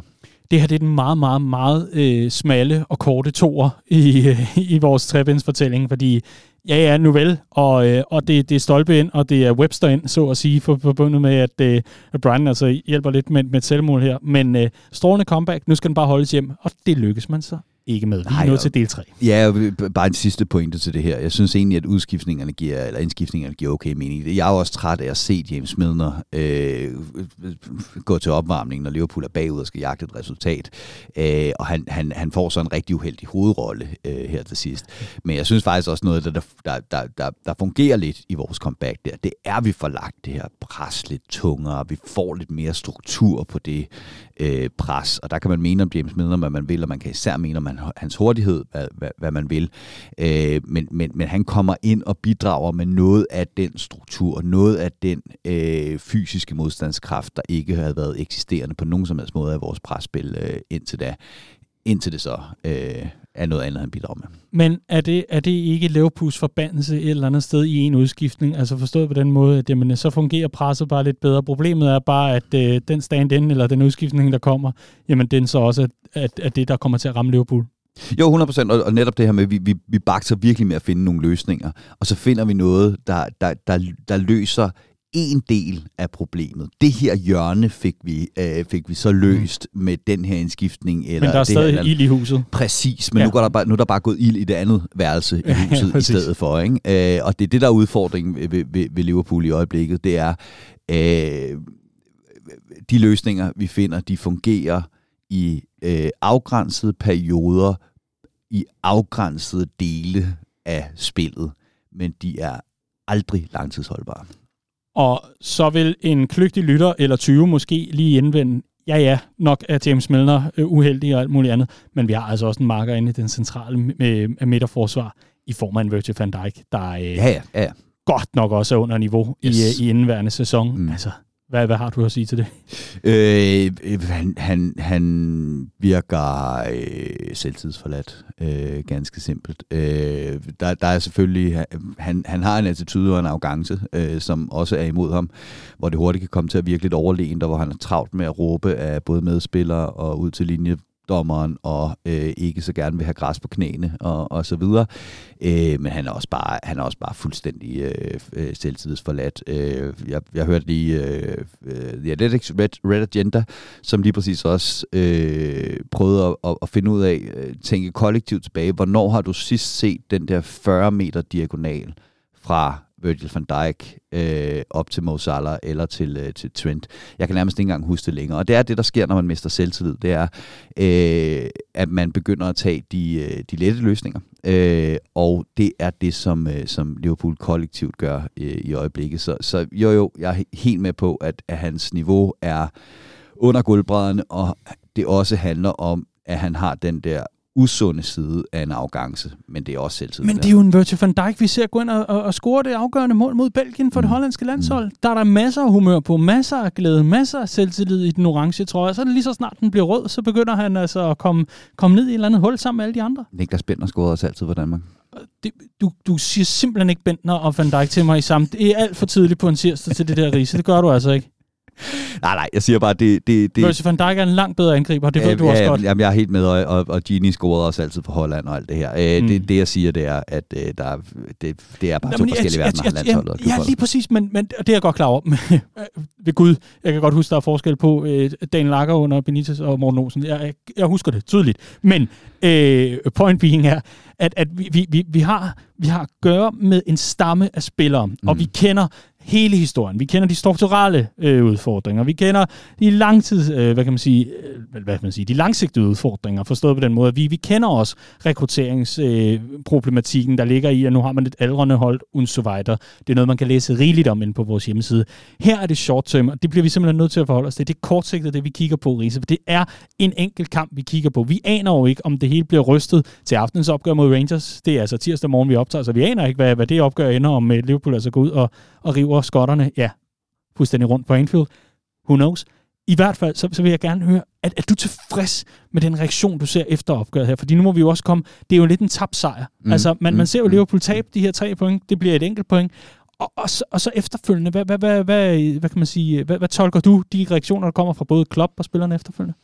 Det her det er den meget, meget, meget øh, smalle og korte toer i, øh, i vores trebindsfortælling, fordi Ja, ja, nu vel. Og, øh, og det, det er stolpe ind, og det er Webster ind, så at sige, for, forbundet med, at øh, Brian altså hjælper lidt med, med et selvmål her. Men øh, strålende comeback, nu skal den bare holdes hjem, og det lykkes man så ikke med. Vi er nået til del 3. Ja, bare en sidste pointe til det her. Jeg synes egentlig, at udskiftningerne giver, eller indskiftningerne giver okay mening. Jeg er også træt af at se James Milner øh, gå til opvarmning, når Liverpool er bagud og skal jagte et resultat. Øh, og han, han, han får så en rigtig uheldig hovedrolle øh, her til sidst. Men jeg synes faktisk også noget, der, der, der, der, der fungerer lidt i vores comeback der. Det er, at vi får lagt det her pres lidt tungere. Vi får lidt mere struktur på det øh, pres. Og der kan man mene om James Milner, hvad man vil, og man kan især mene om han, hans hurtighed, hvad, hvad, hvad man vil. Øh, men, men, men han kommer ind og bidrager med noget af den struktur, noget af den øh, fysiske modstandskraft, der ikke havde været eksisterende på nogen som helst måde af vores presspil øh, indtil da indtil det så øh, er noget andet, han bidrager med. Men er det, er det ikke Liverpools forbandelse et eller andet sted i en udskiftning? Altså forstået på den måde, at jamen, så fungerer presset bare lidt bedre. Problemet er bare, at øh, den stand-in, eller den udskiftning, der kommer, jamen den så også er, er, er det, der kommer til at ramme Liverpool. Jo, 100%, og, og netop det her med, at vi, vi, vi bakser virkelig med at finde nogle løsninger, og så finder vi noget, der, der, der, der løser en del af problemet. Det her hjørne fik vi, øh, fik vi så løst mm. med den her indskiftning. Eller men der er det stadig her, ild i huset. Præcis, men ja. nu, går der bare, nu er der bare gået ild i det andet værelse i huset ja, i stedet for. Ikke? Øh, og det er det, der er udfordringen ved, ved, ved Liverpool i øjeblikket. Det er, øh, de løsninger, vi finder, de fungerer i øh, afgrænsede perioder, i afgrænsede dele af spillet, men de er aldrig langtidsholdbare. Og så vil en kløgtig lytter eller 20 måske lige indvende, ja ja, nok er James Milner øh, uheldig og alt muligt andet, men vi har altså også en marker inde i den centrale øh, midterforsvar i form af en Virgil van Dijk, der øh, ja, ja, ja. godt nok også er under niveau yes. i, i indværende sæson. Mm. Altså, hvad, hvad har du at sige til det? Øh, øh, han, han, han virker øh, selvtidsforladt, øh, ganske simpelt. Øh, der, der er selvfølgelig, han, han har en attitude og en arrogance, øh, som også er imod ham, hvor det hurtigt kan komme til at virke lidt overlegent, og hvor han er travlt med at råbe af både medspillere og ud til linje dommeren og øh, ikke så gerne vil have græs på knæene og, og så videre. Øh, men han er også bare, han er også bare fuldstændig øh, øh selvtidsforladt. Øh, jeg, jeg hørte lige øh, øh The Athletics Red, Red Agenda, som lige præcis også øh, prøvede at, at, at finde ud af, øh, tænke kollektivt tilbage. Hvornår har du sidst set den der 40 meter diagonal fra Virgil van Dijk øh, op til Mo Salah eller til, øh, til Trent. Jeg kan nærmest ikke engang huske det længere. Og det er det, der sker, når man mister selvtillid. Det er, øh, at man begynder at tage de, øh, de lette løsninger. Øh, og det er det, som, øh, som Liverpool kollektivt gør øh, i øjeblikket. Så, så jo, jo, jeg er helt med på, at, at hans niveau er under gulvbrædderne, og det også handler om, at han har den der usunde side af en afgangse, men det er også selvtid. Men det er jo en Virgil van Dijk, vi ser gå ind og, og, og score det afgørende mål mod Belgien for mm. det hollandske landshold. Mm. Der er der masser af humør på, masser af glæde, masser af selvtillid i den orange trøje. Så er det lige så snart den bliver rød, så begynder han altså at komme, komme ned i et eller andet hul sammen med alle de andre. Niklas Bentner scorede også altid for Danmark. Det, du, du siger simpelthen ikke Bentner og Van Dijk til mig i samme. Det er alt for tidligt på en tirsdag til det der rise. Det gør du altså ikke nej, nej, jeg siger bare, det... det, det Virgil van Dijk er en langt bedre angriber, det ved øh, du også ja, godt. Jamen, jeg er helt med, og, og, og Gini scorede også altid for Holland og alt det her. Øh, mm. det, det, jeg siger, det er, at øh, der, det, det er bare Nå, to forskellige verdener, jeg, jeg, landsholdet Ja, lige præcis, men, men det er jeg godt klar over. ved Gud, jeg kan godt huske, der er forskel på øh, Daniel Lager under Benitez og Morten Olsen. Jeg, jeg, jeg husker det tydeligt. Men øh, point being er, at, at vi, vi, vi, har, vi har at gøre med en stamme af spillere, mm. og vi kender hele historien. Vi kender de strukturelle øh, udfordringer. Vi kender de langtids, øh, hvad kan man sige, øh, hvad kan man sige, de langsigtede udfordringer, forstået på den måde. Vi, vi kender også rekrutteringsproblematikken, øh, der ligger i, at nu har man et aldrende hold, und so weiter. Det er noget, man kan læse rigeligt om inde på vores hjemmeside. Her er det short term, og det bliver vi simpelthen nødt til at forholde os til. Det er kortsigtet, det vi kigger på, Riese, for det er en enkelt kamp, vi kigger på. Vi aner jo ikke, om det hele bliver rystet til aftenens opgør mod Rangers. Det er altså tirsdag morgen, vi optager, så vi aner ikke, hvad, hvad det opgør ender om med Liverpool altså går ud og, og river skotterne, ja, fuldstændig rundt på Anfield. Who knows? I hvert fald, så, så vil jeg gerne høre, at, er du tilfreds med den reaktion, du ser efter opgøret her? Fordi nu må vi jo også komme, det er jo lidt en tabt sejr. Mm. Altså, man, mm. man ser jo mm. Liverpool tabe de her tre point, det bliver et enkelt point, og, og, så, og så efterfølgende, hvad, hvad, hvad, hvad, hvad kan man sige, hvad, hvad tolker du de reaktioner, der kommer fra både klub og spillerne efterfølgende?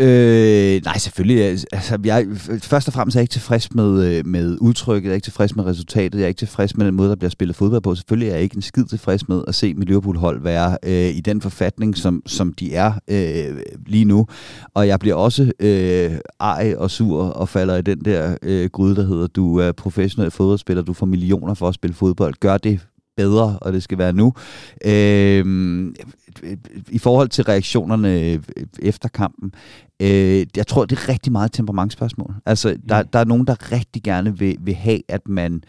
Øh, nej, selvfølgelig. Altså, jeg, først og fremmest er jeg ikke tilfreds med, øh, med udtrykket, jeg er ikke tilfreds med resultatet, jeg er ikke tilfreds med den måde, der bliver spillet fodbold på. Selvfølgelig er jeg ikke en skid tilfreds med at se mit Liverpool-hold være øh, i den forfatning, som, som de er øh, lige nu. Og jeg bliver også øh, ej og sur og falder i den der øh, gryde, der hedder, du er professionel fodboldspiller, du får millioner for at spille fodbold. Gør det bedre, og det skal være nu. Øh, I forhold til reaktionerne efter kampen, øh, jeg tror, det er rigtig meget temperamentsspørgsmål. Altså, der, der er nogen, der rigtig gerne vil, vil have, at man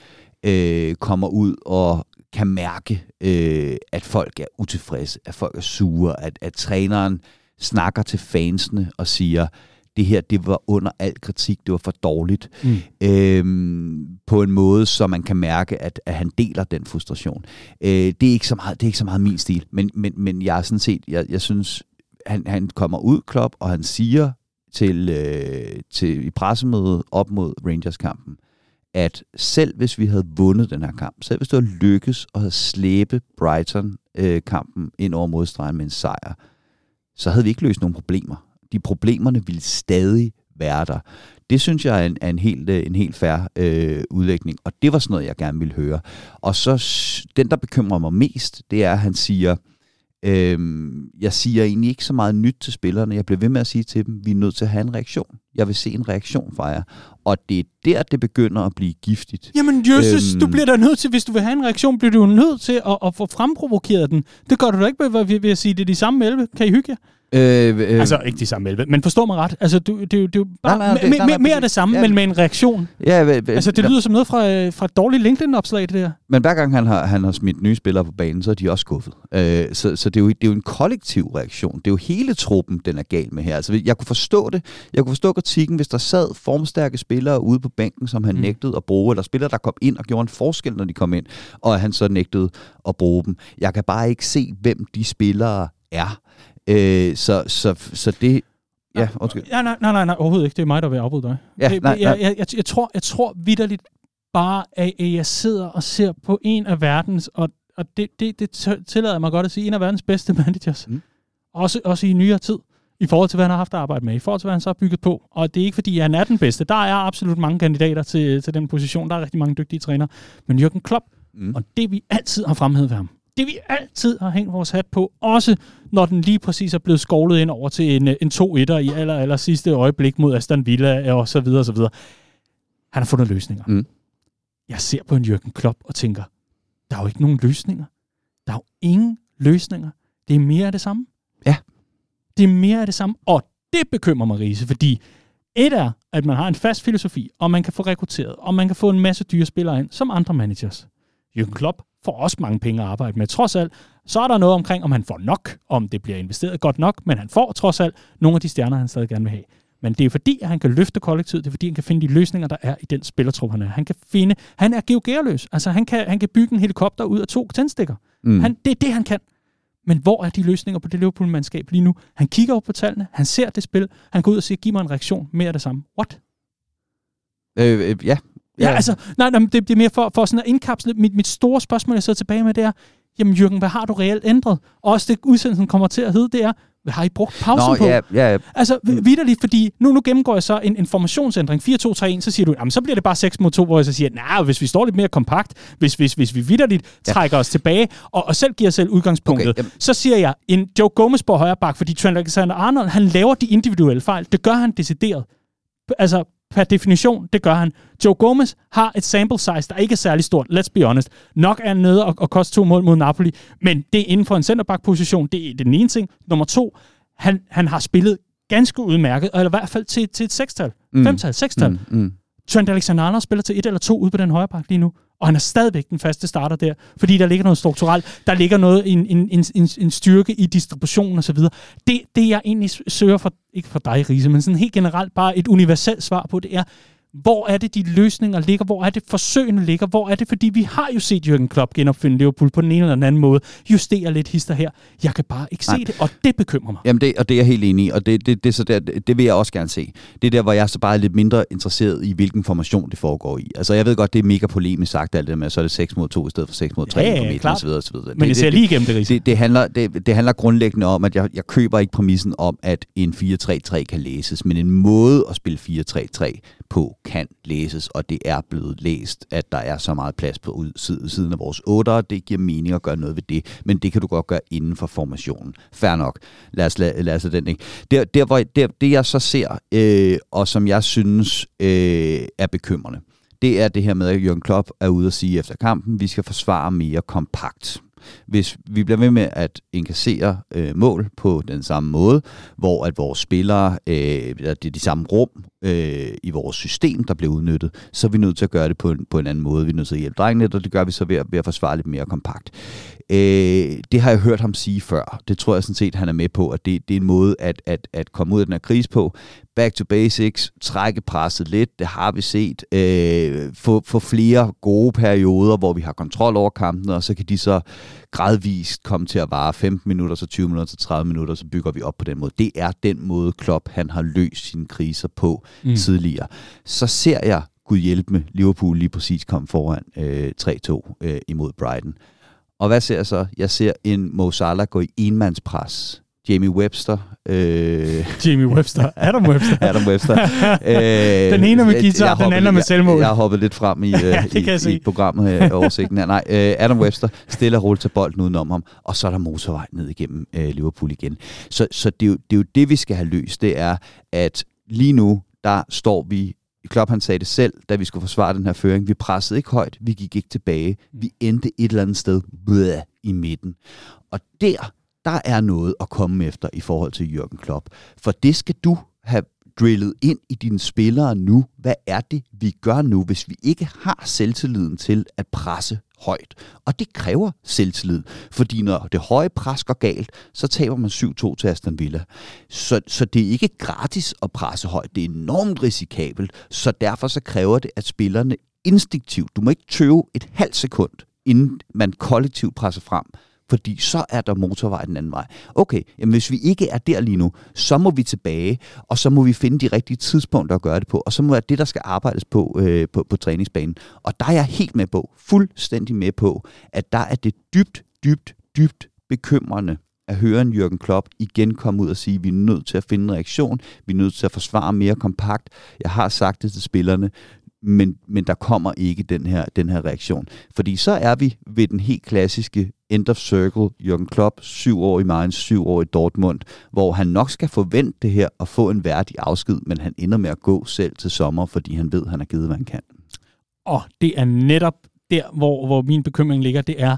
øh, kommer ud og kan mærke, øh, at folk er utilfredse, at folk er sure, at, at træneren snakker til fansene og siger, det her, det var under al kritik, det var for dårligt, mm. øhm, på en måde, så man kan mærke, at, at han deler den frustration. Øh, det, er ikke så meget, det er ikke så meget min stil, men, men, men jeg er sådan set, jeg, jeg synes, han, han kommer ud, Klopp, og han siger til, øh, til i pressemødet op mod Rangers-kampen, at selv hvis vi havde vundet den her kamp, selv hvis det var lykkes at have slæbe Brighton-kampen øh, ind over modstregen med en sejr, så havde vi ikke løst nogen problemer de problemerne vil stadig være der. Det synes jeg er en, er en helt, øh, en helt fair øh, udlægning, og det var sådan noget, jeg gerne ville høre. Og så den, der bekymrer mig mest, det er, at han siger, Øhm, jeg siger egentlig ikke så meget nyt til spillerne. Jeg bliver ved med at sige til dem, vi er nødt til at have en reaktion. Jeg vil se en reaktion fra jer. Og det er der, det begynder at blive giftigt. Jamen, Jesus, øhm, du bliver da nødt til, hvis du vil have en reaktion, bliver du nødt til at, at få fremprovokeret den. Det gør du da ikke ved, ved at sige, det er de samme 11. Kan I hygge jer? Øh, øh, altså ikke de samme 11, men forstå mig ret. Altså, du, er jo bare nej, nej, det, nej, nej, mere af det samme, ja. men med en reaktion. Ja, øh, altså, det lyder som noget fra, øh, fra et dårligt LinkedIn-opslag, det der. Men hver gang han har, han har smidt nye spillere på banen, så er de også skuffet. Øh, så så det, er jo, det er jo en kollektiv reaktion. Det er jo hele truppen, den er gal med her. Altså, jeg kunne forstå det. Jeg kunne forstå kritikken, hvis der sad formstærke spillere ude på bænken, som han mm. nægtede at bruge, eller spillere, der kom ind og gjorde en forskel, når de kom ind, og han så nægtede at bruge dem. Jeg kan bare ikke se, hvem de spillere er. Øh, så, så, så det... Ja, undskyld. Ja, nej, nej, nej, nej, overhovedet ikke. Det er mig, der vil afbryde dig. Ja, nej, nej. Jeg, jeg, jeg, jeg, tror, jeg tror vidderligt bare, at jeg sidder og ser på en af verdens, og, og det, det, det tillader mig godt at sige, en af verdens bedste managers. Mm. Også, også i nyere tid. i forhold til, hvad han har haft at arbejde med, i forhold til, hvad han så har bygget på. Og det er ikke, fordi han er den bedste. Der er absolut mange kandidater til, til den position. Der er rigtig mange dygtige trænere. Men Jürgen Klopp, mm. og det vi altid har fremhævet ved ham, det vi altid har hængt vores hat på, også når den lige præcis er blevet skovlet ind over til en, en 2-1'er i aller, aller sidste øjeblik mod Aston Villa og så videre og så videre. Han har fundet løsninger. Mm. Jeg ser på en Jürgen Klopp og tænker, der er jo ikke nogen løsninger. Der er jo ingen løsninger. Det er mere af det samme. Ja. Det er mere af det samme, og det bekymrer mig, Riese, fordi et er, at man har en fast filosofi, og man kan få rekrutteret, og man kan få en masse dyre spillere ind, som andre managers. Jürgen Klopp får også mange penge at arbejde med. Trods alt, så er der noget omkring, om han får nok, om det bliver investeret godt nok, men han får trods alt nogle af de stjerner, han stadig gerne vil have. Men det er fordi, at han kan løfte kollektivet, det er fordi, han kan finde de løsninger, der er i den spillertrup, han er. Han kan finde, han er geogerløs. Altså, han kan, han kan bygge en helikopter ud af to tændstikker. Mm. Han, det er det, han kan. Men hvor er de løsninger på det Liverpool-mandskab lige nu? Han kigger op på tallene, han ser det spil, han går ud og siger, giv mig en reaktion, mere af det samme. What? Øh, øh, ja. Ja, altså, nej, nej det, det er mere for, for sådan at indkapsle. Mit, mit store spørgsmål, jeg sidder tilbage med, det er, jamen Jørgen, hvad har du reelt ændret? Og også det udsendelsen kommer til at hedde, det er, hvad har I brugt pausen Nå, på? Ja, ja. Altså, vidderligt, fordi nu, nu gennemgår jeg så en informationsændring, 4-2-3-1, så siger du, jamen, så bliver det bare 6 mod 2, hvor jeg så siger, nej, hvis vi står lidt mere kompakt, hvis, hvis, hvis vi vidderligt ja. trækker os tilbage, og, og selv giver selv udgangspunktet, okay, så siger jeg, en Joe Gomez på højre bak, fordi Trent Alexander-Arnold, han laver de individuelle fejl. Det gør han decideret. Altså, per definition, det gør han. Joe Gomez har et sample size, der ikke er særlig stort, let's be honest. Nok er nede og, og koste to mål mod Napoli, men det er inden for en centerback-position, det er den ene ting. Nummer to, han, han har spillet ganske udmærket, eller i hvert fald til, til et sekstal, mm. femtal, sekstal. Mm, mm. Trent Alexander-Arnold spiller til et eller to ude på den højre bak lige nu, og han er stadigvæk den faste starter der, fordi der ligger noget strukturelt, der ligger noget, en, en, en, en styrke i distributionen osv. Det, det jeg egentlig søger for, ikke for dig, Riese, men sådan helt generelt bare et universelt svar på, det er, hvor er det, de løsninger ligger? Hvor er det, forsøgene ligger? Hvor er det, fordi vi har jo set Jürgen Klopp genopfinde Liverpool på den ene eller den anden måde. Justere lidt hister her. Jeg kan bare ikke se Nej. det, og det bekymrer mig. Jamen, det, og det er jeg helt enig i, og det, det, det, så der, det vil jeg også gerne se. Det er der, hvor jeg så bare er lidt mindre interesseret i, hvilken formation det foregår i. Altså, jeg ved godt, det er mega polemisk sagt, alt det med, så er det 6 mod 2 i stedet for 6 mod 3 ja, ja, ja, og så videre. Men det, ser lige igennem det, det, det, handler, det, det handler grundlæggende om, at jeg, jeg køber ikke præmissen om, at en 4-3-3 kan læses, men en måde at spille 4-3-3 på kan læses, og det er blevet læst, at der er så meget plads på ud, siden af vores 8'ere. det giver mening at gøre noget ved det, men det kan du godt gøre inden for formationen. Fair nok. Lad os lade, lad os den ikke. Der, der, hvor, der, det jeg så ser, øh, og som jeg synes øh, er bekymrende, det er det her med, at Jørgen Klopp er ude og sige efter kampen, vi skal forsvare mere kompakt. Hvis vi bliver ved med at inkassere øh, mål på den samme måde, hvor at vores spillere, øh, det er de samme rum øh, i vores system, der bliver udnyttet, så er vi nødt til at gøre det på en, på en anden måde. Vi er nødt til at hjælpe drengene, og det gør vi så ved at, ved at forsvare lidt mere kompakt. Øh, det har jeg hørt ham sige før. Det tror jeg sådan set, han er med på, at det, det er en måde at, at, at komme ud af den her krise på. Back to basics, trække presset lidt, det har vi set. Øh, få, få flere gode perioder, hvor vi har kontrol over kampen, og så kan de så gradvist komme til at vare 15 minutter, så 20 minutter, så 30 minutter, så bygger vi op på den måde. Det er den måde, Klopp han har løst sine kriser på mm. tidligere. Så ser jeg Gud hjælpe med Liverpool lige præcis kom foran øh, 3-2 øh, imod Brighton. Og hvad ser jeg så? Jeg ser en Mo Salah gå i enmandspres. Jamie Webster. Øh, Jamie Webster. Adam Webster. Adam Webster. øh, den ene med guitar, den anden med selvmål. Jeg, jeg har hoppet lidt frem i, ja, øh, i, i programmet, øh, oversigten her. Nej, øh, Adam Webster stiller og til bolden udenom ham, og så er der motorvej ned igennem øh, Liverpool igen. Så, så det, er jo, det er jo det, vi skal have løst. Det er, at lige nu, der står vi Klopp han sagde det selv, da vi skulle forsvare den her føring. Vi pressede ikke højt, vi gik ikke tilbage. Vi endte et eller andet sted blæh, i midten. Og der, der er noget at komme efter i forhold til Jürgen Klopp. For det skal du have drillet ind i dine spillere nu. Hvad er det, vi gør nu, hvis vi ikke har selvtilliden til at presse højt. Og det kræver selvtillid, fordi når det høje pres går galt, så taber man 7-2 til Aston Villa. Så, så det er ikke gratis at presse højt, det er enormt risikabelt, så derfor så kræver det, at spillerne instinktivt, du må ikke tøve et halvt sekund, inden man kollektivt presser frem, fordi så er der motorvej den anden vej. Okay, jamen hvis vi ikke er der lige nu, så må vi tilbage, og så må vi finde de rigtige tidspunkter at gøre det på, og så må det det, der skal arbejdes på, øh, på på træningsbanen. Og der er jeg helt med på, fuldstændig med på, at der er det dybt, dybt, dybt bekymrende, at høre en Jürgen Klopp igen komme ud og sige, at vi er nødt til at finde en reaktion, vi er nødt til at forsvare mere kompakt. Jeg har sagt det til spillerne, men, men der kommer ikke den her, den her reaktion. Fordi så er vi ved den helt klassiske end of circle, Jürgen Klopp, syv år i Mainz, syv år i Dortmund, hvor han nok skal forvente det her og få en værdig afsked, men han ender med at gå selv til sommer, fordi han ved, at han har givet, hvad han kan. Og det er netop der, hvor, hvor min bekymring ligger, det er,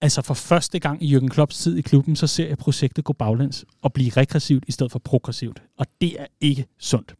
altså for første gang i Jürgen Klopps tid i klubben, så ser jeg projektet gå baglæns og blive regressivt i stedet for progressivt. Og det er ikke sundt.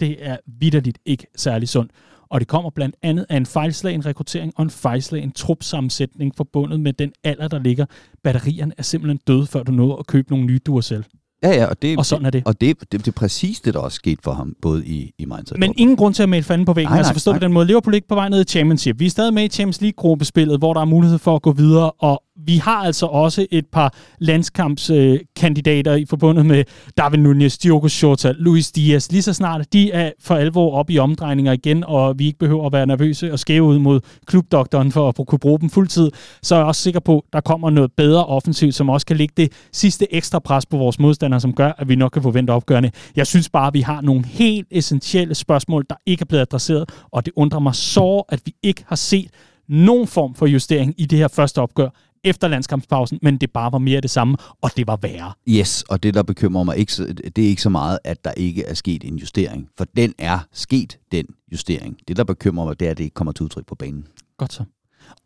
Det er vidderligt ikke særlig sundt. Og det kommer blandt andet af en fejlslagen rekruttering og en fejlslagen trupsammensætning forbundet med den alder, der ligger. Batterierne er simpelthen døde, før du nåede at købe nogle nye Duracell. Ja, ja, og, det, og sådan er det. Og det, det, det er præcis det, der også skete for ham, både i, i Mainz og Men ingen grund til at male fanden på væggen. Nej, altså forstå på den måde. Liverpool er ikke på vej ned i Championship. Vi er stadig med i Champions League-gruppespillet, hvor der er mulighed for at gå videre, og vi har altså også et par landskampskandidater øh, i forbundet med David Nunez, Diogo Jota, Luis Diaz. Lige så snart de er for alvor op i omdrejninger igen, og vi ikke behøver at være nervøse og skæve ud mod klubdoktoren for at kunne bruge dem fuldtid, så er jeg også sikker på, at der kommer noget bedre offensivt, som også kan lægge det sidste ekstra pres på vores modstandere, som gør, at vi nok kan forvente opgørende. Jeg synes bare, at vi har nogle helt essentielle spørgsmål, der ikke er blevet adresseret, og det undrer mig så, at vi ikke har set nogen form for justering i det her første opgør efter landskampspausen, men det bare var mere det samme, og det var værre. Yes, og det, der bekymrer mig, ikke, det er ikke så meget, at der ikke er sket en justering. For den er sket, den justering. Det, der bekymrer mig, det er, at det ikke kommer til udtryk på banen. Godt så.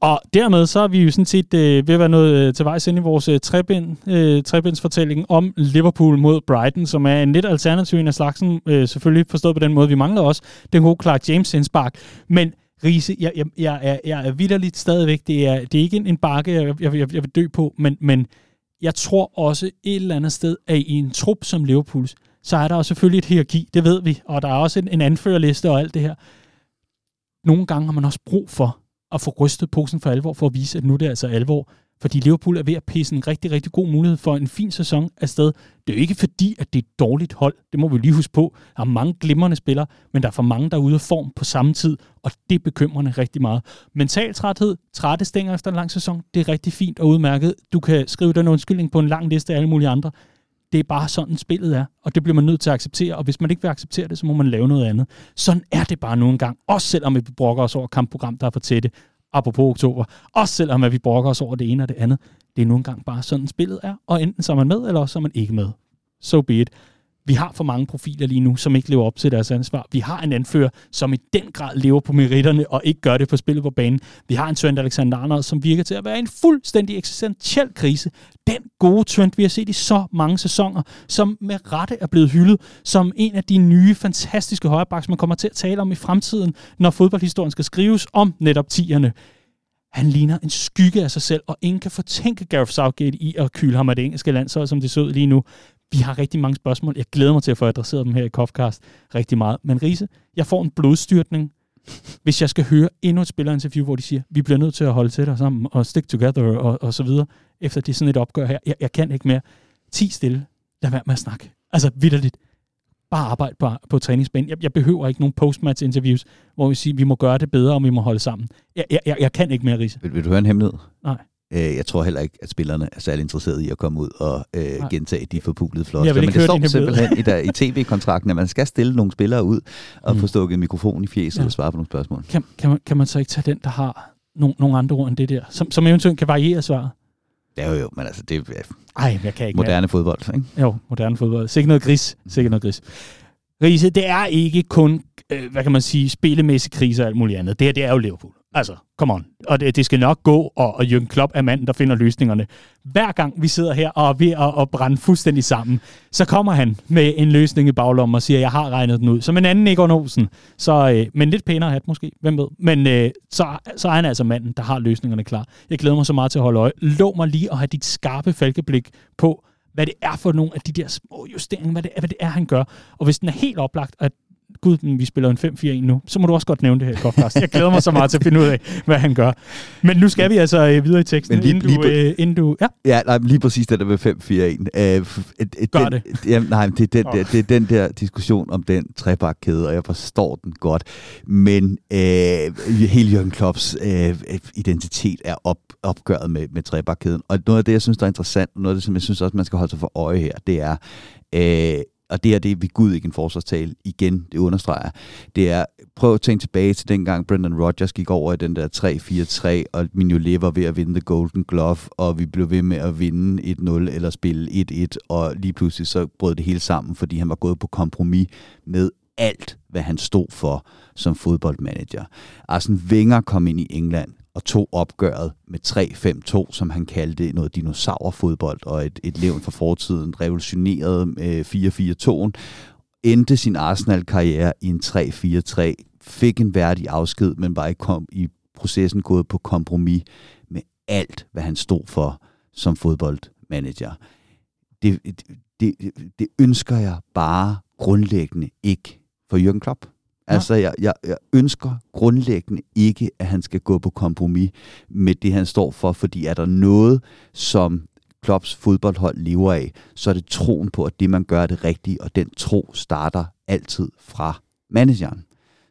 Og dermed så er vi jo sådan set øh, ved at være noget øh, til vejs ind i vores øh, trebind, øh, trebindsfortælling om Liverpool mod Brighton, som er en lidt alternativ en af slagsen, øh, selvfølgelig forstået på den måde. Vi mangler også den gode Clark James indspark. Men Riese, jeg, jeg, jeg, er, jeg er vidderligt stadigvæk. Det er, det er ikke en, en bakke, jeg, jeg, jeg, jeg vil dø på, men, men jeg tror også et eller andet sted, at i en trup som Liverpools, så er der jo selvfølgelig et hierarki, det ved vi, og der er også en, en anførerliste og alt det her. Nogle gange har man også brug for at få rystet posen for alvor, for at vise, at nu det er det altså alvor. Fordi Liverpool er ved at pisse en rigtig, rigtig god mulighed for en fin sæson afsted. Det er jo ikke fordi, at det er et dårligt hold. Det må vi lige huske på. Der er mange glimrende spillere, men der er for mange, der er ude af form på samme tid, og det bekymrer bekymrende rigtig meget. Mental træthed, trætte stænger efter en lang sæson, det er rigtig fint og udmærket. Du kan skrive den undskyldning på en lang liste af alle mulige andre. Det er bare sådan, spillet er, og det bliver man nødt til at acceptere, og hvis man ikke vil acceptere det, så må man lave noget andet. Sådan er det bare nu engang, også selvom vi brokker os over kampprogram, der er for tætte, apropos oktober, også selvom at vi brokker os over det ene og det andet. Det er nu engang bare sådan, spillet er, og enten så er man med, eller også så er man ikke med. So be it. Vi har for mange profiler lige nu, som ikke lever op til deres ansvar. Vi har en anfører, som i den grad lever på meritterne og ikke gør det på spillet på banen. Vi har en Trent Alexander-Arnold, som virker til at være en fuldstændig eksistentiel krise. Den gode Trent, vi har set i så mange sæsoner, som med rette er blevet hyldet som en af de nye, fantastiske højrebacks, man kommer til at tale om i fremtiden, når fodboldhistorien skal skrives om netop tierne. Han ligner en skygge af sig selv, og ingen kan fortænke Gareth Southgate i at kyle ham af det engelske landshold, som det så ud lige nu. Vi har rigtig mange spørgsmål. Jeg glæder mig til at få adresseret dem her i Kofcast rigtig meget. Men Riese, jeg får en blodstyrtning, hvis jeg skal høre endnu et spillerinterview, hvor de siger, vi bliver nødt til at holde til dig sammen og stick together og, og så videre, efter det er sådan et opgør her. Jeg, jeg kan ikke mere. Ti stille. Lad være med at snakke. Altså vidderligt. Bare arbejde på, på træningsbanen. Jeg, jeg behøver ikke nogen postmatch interviews, hvor vi siger, vi må gøre det bedre, og vi må holde sammen. Jeg, jeg, jeg, kan ikke mere, Riese. Vil, vil du høre en hemmelighed? Nej. Øh, jeg tror heller ikke, at spillerne er særlig interesserede i at komme ud og øh, gentage de forpulede floskler. Men det står simpelthen i, der, i tv-kontrakten, at man skal stille nogle spillere ud og Mm. få stukket mikrofon i fjeset Ja. og svare på nogle spørgsmål. Kan, kan, man, kan man så ikke tage den, der har nogle, nogle andre ord end det der, som, som eventuelt kan variere svaret? Det er jo jo, men altså, det er Ej, jeg kan ikke mere. moderne fodbold, ikke? Jo, moderne fodbold. Sikkert noget gris. Sikkert noget gris. Riese, det er ikke kun, øh, hvad kan man sige, spillemæssig krise og alt muligt andet. Det her, det er jo Liverpool. Altså, come on. Og det, det skal nok gå, og, og Jürgen Klopp er manden, der finder løsningerne. Hver gang vi sidder her og er ved at, at brænde fuldstændig sammen, så kommer han med en løsning i baglommen og siger, jeg har regnet den ud. Som en anden Egon Olsen. Så, øh, men lidt pænere hat måske, hvem ved. Men øh, så, så er han altså manden, der har løsningerne klar. Jeg glæder mig så meget til at holde øje. Lov mig lige at have dit skarpe falkeblik på, hvad det er for nogle af de der små justeringer, hvad det er, hvad det er han gør. Og hvis den er helt oplagt, at gud, vi spiller en 5-4-1 nu, så må du også godt nævne det her i podcast. Jeg glæder mig så meget til at finde ud af, hvad han gør. Men nu skal vi altså øh, videre i teksten, men lige, inden, du, lige, øh, inden du... Ja, ja nej, lige præcis det der med 5-4-1. Øh, Gør det. Ja, nej, det er, den, oh. det er den der diskussion om den trebakkæde, og jeg forstår den godt. Men øh, hele Jørgen Klopps øh, identitet er op, opgøret med, med trebakkæden. Og noget af det, jeg synes, der er interessant, og noget af det, som jeg synes også, man skal holde sig for øje her, det er, øh, og det er det, vi Gud ikke en forsvarstale igen, det understreger, det er, prøv at tænke tilbage til dengang Brendan Rodgers gik over i den der 3-4-3, og Mignolet var ved at vinde The Golden Glove, og vi blev ved med at vinde 1-0 eller spille 1-1, og lige pludselig så brød det hele sammen, fordi han var gået på kompromis med alt, hvad han stod for som fodboldmanager. Arsene Wenger kom ind i England og tog opgøret med 3-5-2, som han kaldte noget dinosaurfodbold, og et, et levn fra fortiden, revolutionerede øh, med 4-4-2'en, endte sin Arsenal-karriere i en 3-4-3, fik en værdig afsked, men var ikke kom, i processen gået på kompromis med alt, hvad han stod for som fodboldmanager. Det, det, det ønsker jeg bare grundlæggende ikke for Jürgen Klopp. Altså, jeg, jeg, jeg ønsker grundlæggende ikke, at han skal gå på kompromis med det, han står for, fordi er der noget, som Klopps fodboldhold lever af, så er det troen på, at det, man gør, er det rigtige, og den tro starter altid fra manageren.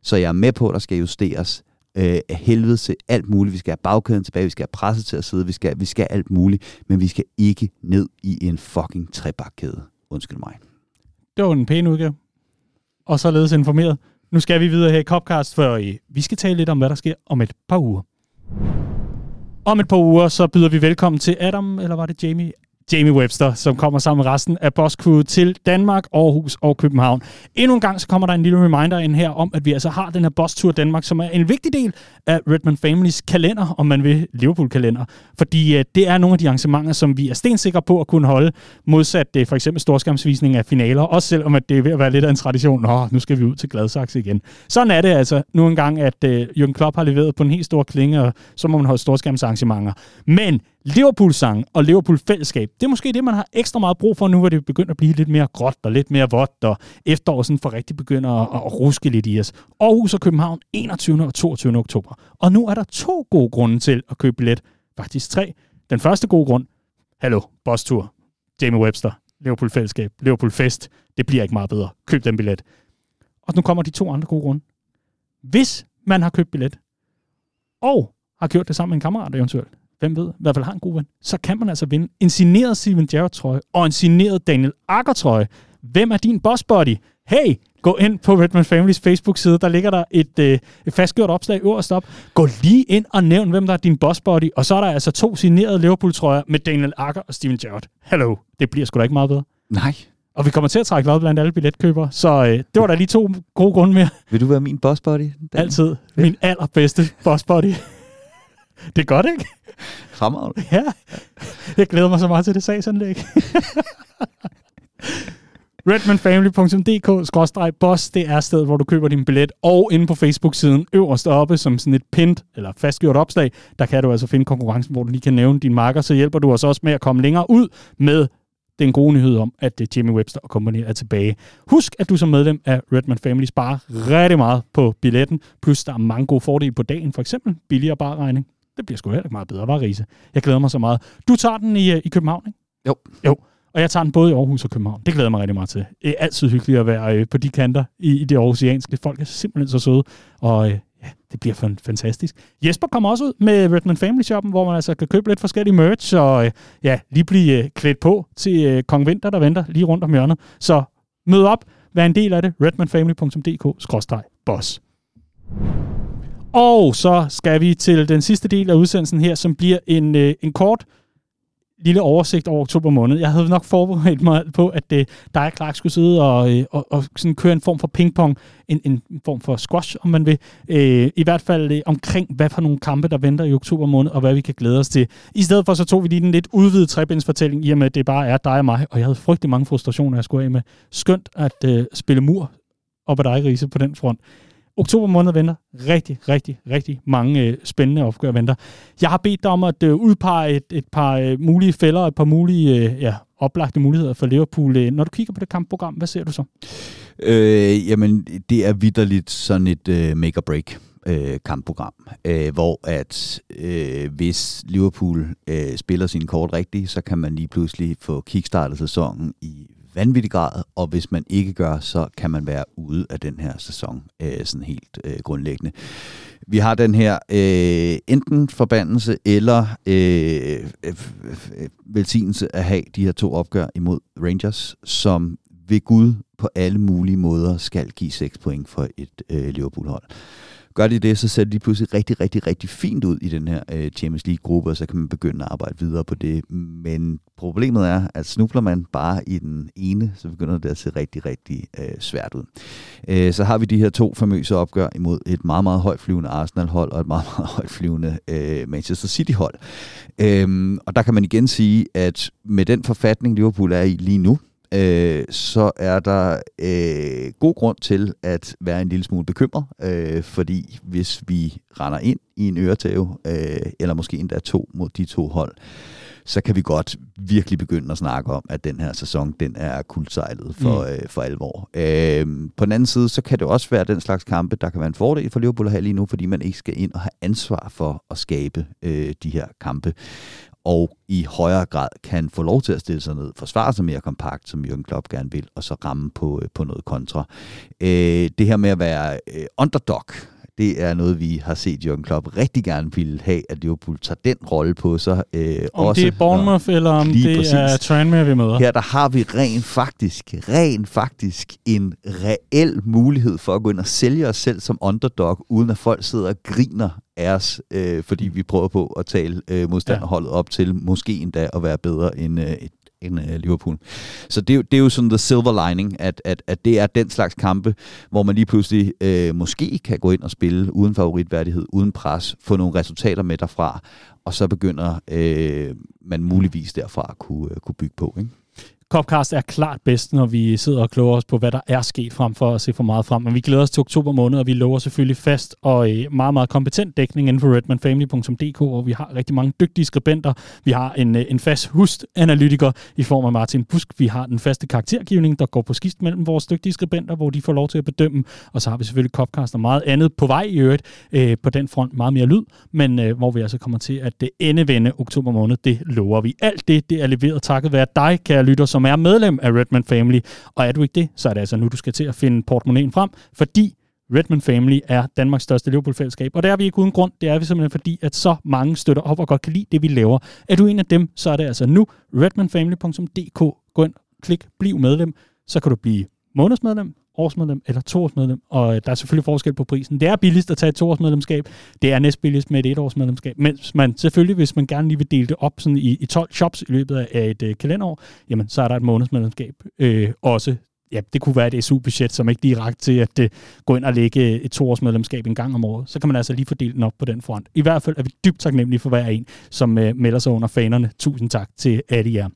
Så jeg er med på, at der skal justeres øh, helvede til alt muligt. Vi skal have bagkæden tilbage, vi skal have presset til at sidde, vi skal, vi skal alt muligt, men vi skal ikke ned i en fucking trebakkæde. Undskyld mig. Det var en pæn udgave. Og således informeret. Nu skal vi videre her i Copcast, for vi skal tale lidt om, hvad der sker om et par uger. Om et par uger, så byder vi velkommen til Adam, eller var det Jamie? Jamie Webster, som kommer sammen med resten af Boss Crew til Danmark, Aarhus og København. Endnu en gang så kommer der en lille reminder ind her om, at vi altså har den her Boss Tour Danmark, som er en vigtig del af Redman Families kalender, om man vil, Liverpool-kalender. Fordi øh, det er nogle af de arrangementer, som vi er stensikre på at kunne holde, modsat det for eksempel storskærmsvisning af finaler, også selvom at det er ved at være lidt af en tradition. Nå, nu skal vi ud til Gladsaxe igen. Sådan er det altså nu engang, at øh, Jürgen Klopp har leveret på en helt stor klinge, og så må man holde storskærmsarrangementer. Men Liverpool-sang og Liverpool-fællesskab, det er måske det, man har ekstra meget brug for nu, hvor det begynder at blive lidt mere gråt og lidt mere vådt, og efteråret sådan for rigtig begynder at, at ruske lidt i os. Aarhus og København 21. og 22. oktober. Og nu er der to gode grunde til at købe billet. Faktisk tre. Den første gode grund, hallo, Boss Tour, Jamie Webster, Liverpool-fællesskab, Liverpool-fest, det bliver ikke meget bedre. Køb den billet. Og nu kommer de to andre gode grunde. Hvis man har købt billet, og har gjort det sammen med en kammerat eventuelt, hvem ved, i hvert fald har en god ven, så kan man altså vinde en signeret Steven Gerrard-trøje og en signeret Daniel Akker-trøje. Hvem er din boss buddy? Hey, gå ind på Redman Families Facebook-side. Der ligger der et, øh, et fastgjort opslag øverst op. Gå lige ind og nævn, hvem der er din boss buddy. Og så er der altså to signerede Liverpool-trøjer med Daniel Akker og Steven Gerrard. Hallo, det bliver sgu da ikke meget bedre. Nej. Og vi kommer til at trække lod blandt alle billetkøbere, så øh, det var da lige to gode grunde mere. Vil du være min boss buddy? Altid. Min allerbedste boss buddy. Det er godt, ikke? Fremragende. Ja. Jeg glæder mig så meget til det sagsanlæg. redmanfamily.dk-boss, det er stedet, hvor du køber din billet, og inde på Facebook-siden øverst oppe, som sådan et pint eller fastgjort opslag, der kan du altså finde konkurrencen, hvor du lige kan nævne din marker, så hjælper du os også med at komme længere ud med den gode nyhed om, at uh, Jimmy Webster og kompagni er tilbage. Husk, at du som medlem af Redman Family sparer rigtig meget på billetten, plus der er mange gode fordele på dagen, for eksempel billigere barregning, det bliver sgu heller ikke meget bedre, var Riese. Jeg glæder mig så meget. Du tager den i, øh, i København, ikke? Jo. Jo. Og jeg tager den både i Aarhus og København. Det glæder jeg mig rigtig meget til. Det er altid hyggeligt at være øh, på de kanter i, i det aarhusianske. Folk er simpelthen så søde, og øh, ja, det bliver fantastisk. Jesper kommer også ud med Redman Family Shoppen, hvor man altså kan købe lidt forskellige merch, og ja, lige blive klædt på til Kong Vinter, der venter lige rundt om hjørnet. Så mød op, vær en del af det. redmanfamily.dk-boss. Og så skal vi til den sidste del af udsendelsen her, som bliver en, øh, en kort lille oversigt over oktober måned. Jeg havde nok forberedt mig på, at øh, dig og Clark skulle sidde og, øh, og, og sådan køre en form for pingpong, en, en form for squash, om man vil. Øh, I hvert fald øh, omkring, hvad for nogle kampe, der venter i oktober måned, og hvad vi kan glæde os til. I stedet for, så tog vi lige den lidt udvidede trebindsfortælling, i og med, at det bare er dig og mig, og jeg havde frygtelig mange frustrationer, jeg skulle af med. Skønt at øh, spille mur op ad dig, Riese, på den front. Oktober måned venter rigtig, rigtig, rigtig mange øh, spændende opgør venter. Jeg har bedt dig om at øh, udpege et, et par øh, mulige fælder, et par mulige øh, ja, oplagte muligheder for Liverpool. Øh, når du kigger på det kampprogram, hvad ser du så? Øh, jamen, det er vidderligt sådan et øh, make or break øh, kampprogram, øh, hvor at øh, hvis Liverpool øh, spiller sin kort rigtigt, så kan man lige pludselig få kickstartet sæsonen i vanvittig grad, og hvis man ikke gør, så kan man være ude af den her sæson øh, sådan helt øh, grundlæggende. Vi har den her øh, enten forbandelse eller øh, øh, øh velsignelse at have de her to opgør imod Rangers, som ved Gud på alle mulige måder skal give 6 point for et øh, Liverpool-hold. Gør de det, så ser de pludselig rigtig, rigtig, rigtig fint ud i den her øh, Champions League-gruppe, og så kan man begynde at arbejde videre på det. Men problemet er, at snubler man bare i den ene, så begynder det at se rigtig, rigtig øh, svært ud. Øh, så har vi de her to famøse opgør imod et meget, meget højt flyvende Arsenal-hold og et meget, meget højt flyvende øh, Manchester City-hold. Øh, og der kan man igen sige, at med den forfatning, Liverpool er i lige nu, øh, så er der øh, god grund til at være en lille smule bekymret, øh, fordi hvis vi render ind i en øretæve, øh, eller måske endda to mod de to hold, så kan vi godt virkelig begynde at snakke om, at den her sæson, den er kuldsejlet for, mm. øh, for alvor. Øh, på den anden side, så kan det også være den slags kampe, der kan være en fordel for Liverpool at have lige nu, fordi man ikke skal ind og have ansvar for at skabe øh, de her kampe og i højere grad kan få lov til at stille sig ned, forsvare sig mere kompakt, som Jürgen Klopp gerne vil, og så ramme på, øh, på noget kontra. Øh, det her med at være øh, underdog, det er noget, vi har set Jürgen Klopp rigtig gerne ville have, at Liverpool tager den rolle på sig. Øh, om også, det er Bournemouth, og, eller om det præcis. er Tranmere, vi møder. Her der har vi rent faktisk, rent faktisk en reel mulighed for at gå ind og sælge os selv som underdog, uden at folk sidder og griner af os, øh, fordi vi prøver på at tale øh, modstanderholdet op til måske endda at være bedre end øh, et end øh, Liverpool. Så det, det er jo sådan the silver lining, at, at, at det er den slags kampe, hvor man lige pludselig øh, måske kan gå ind og spille uden favoritværdighed, uden pres, få nogle resultater med derfra, og så begynder øh, man muligvis derfra at kunne, øh, kunne bygge på. Ikke? Copcast er klart bedst, når vi sidder og kloger os på, hvad der er sket frem for at se for meget frem. Men vi glæder os til oktober måned, og vi lover selvfølgelig fast og øh, meget, meget kompetent dækning inden for redmanfamily.dk, hvor vi har rigtig mange dygtige skribenter. Vi har en, øh, en fast hustanalytiker i form af Martin Busk. Vi har den faste karaktergivning, der går på skift mellem vores dygtige skribenter, hvor de får lov til at bedømme. Og så har vi selvfølgelig Copcast og meget andet på vej i øvrigt øh, på den front. Meget mere lyd, men øh, hvor vi altså kommer til at det endevende oktober måned. Det lover vi. Alt det, det er leveret takket være dig, kære lytter, som som er medlem af Redman Family. Og er du ikke det, så er det altså nu, du skal til at finde portemonnaien frem, fordi Redman Family er Danmarks største Liverpool-fællesskab. Og det er vi ikke uden grund. Det er vi simpelthen fordi, at så mange støtter op og godt kan lide det, vi laver. Er du en af dem, så er det altså nu redmanfamily.dk. Gå ind, klik, bliv medlem. Så kan du blive månedsmedlem, årsmedlem eller toårsmedlem, og øh, der er selvfølgelig forskel på prisen. Det er billigst at tage et toårsmedlemskab, det er næstbilligst med et etårsmedlemskab, mens man selvfølgelig, hvis man gerne lige vil dele det op sådan i, i 12 shops i løbet af et øh, kalenderår, jamen så er der et månedsmedlemskab øh, også ja, det kunne være et SU-budget, som ikke lige ret til at uh, gå ind og lægge et toårsmedlemskab en gang om året. Så kan man altså lige fordele den op på den front. I hvert fald er vi dybt taknemmelige for hver en, som uh, melder sig under fanerne. Tusind tak til alle jer.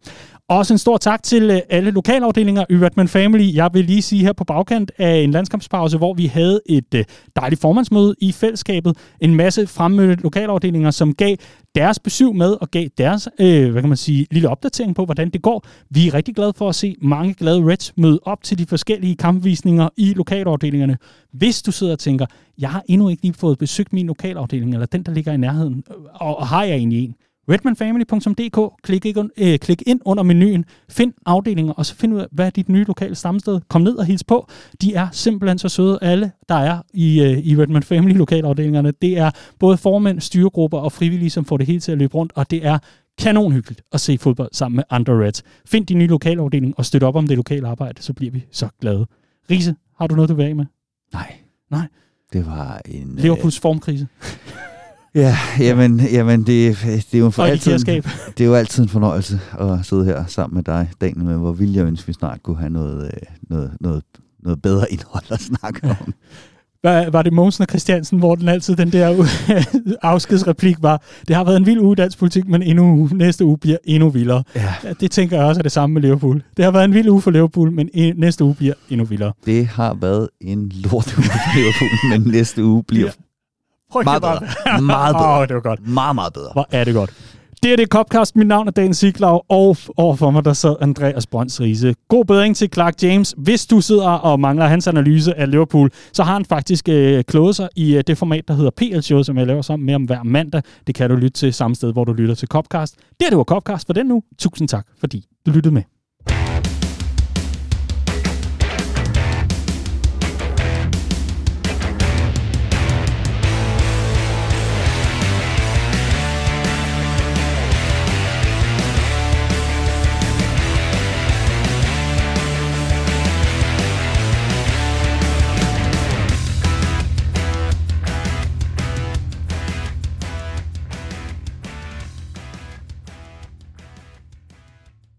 Også en stor tak til uh, alle lokalafdelinger i Redman Family. Jeg vil lige sige her på bagkant af en landskampspause, hvor vi havde et uh, dejligt formandsmøde i fællesskabet. En masse fremmødte lokalafdelinger, som gav deres besøg med og gav deres, øh, hvad kan man sige, lille opdatering på, hvordan det går. Vi er rigtig glade for at se mange glade Reds møde op til de forskellige kampvisninger i lokalafdelingerne. Hvis du sidder og tænker, jeg har endnu ikke lige fået besøgt min lokalafdeling, eller den, der ligger i nærheden, og, og har jeg egentlig en, redmanfamily.dk. Klik, øh, klik ind under menuen, find afdelinger, og så find ud af, hvad er dit nye lokale stamsted. Kom ned og hils på. De er simpelthen så søde, alle, der er i, øh, i Redman Family lokalafdelingerne. Det er både formænd, styregrupper og frivillige, som får det hele til at løbe rundt, og det er kanonhyggeligt at se fodbold sammen med andre Reds. Find din nye lokalafdeling og støt op om det lokale arbejde, så bliver vi så glade. Riese, har du noget, du vil af med? Nej. Nej. Det var en... Liverpools formkrise. Ja, jamen, jamen det, det, er jo for altid, det er jo altid en fornøjelse at sidde her sammen med dig, Daniel, med hvor vil jeg ønske, vi snart kunne have noget, øh, noget, noget, noget bedre indhold at snakke om. Var, var det Mogensen og Christiansen, hvor den altid den der afskedsreplik var, det har været en vild uge dansk politik, men endnu, næste uge bliver endnu vildere. Ja. Det tænker jeg også er det samme med Liverpool. Det har været en vild uge for Liverpool, men næste uge bliver endnu vildere. Det har været en lort uge for Liverpool, men næste uge bliver ja. meget bedre. meget bedre. Oh, det var godt. Meget, meget bedre. Hvor er det godt. Det er det Copcast. Mit navn er Dan Siglau, og overfor mig der sad Andreas Brønds Riese. God bedring til Clark James. Hvis du sidder og mangler hans analyse af Liverpool, så har han faktisk øh, kloget sig i øh, det format, der hedder PL Show, som jeg laver sammen med om hver mandag. Det kan du lytte til samme sted, hvor du lytter til Copcast. Det er det var Copcast for den nu. Tusind tak, fordi du lyttede med.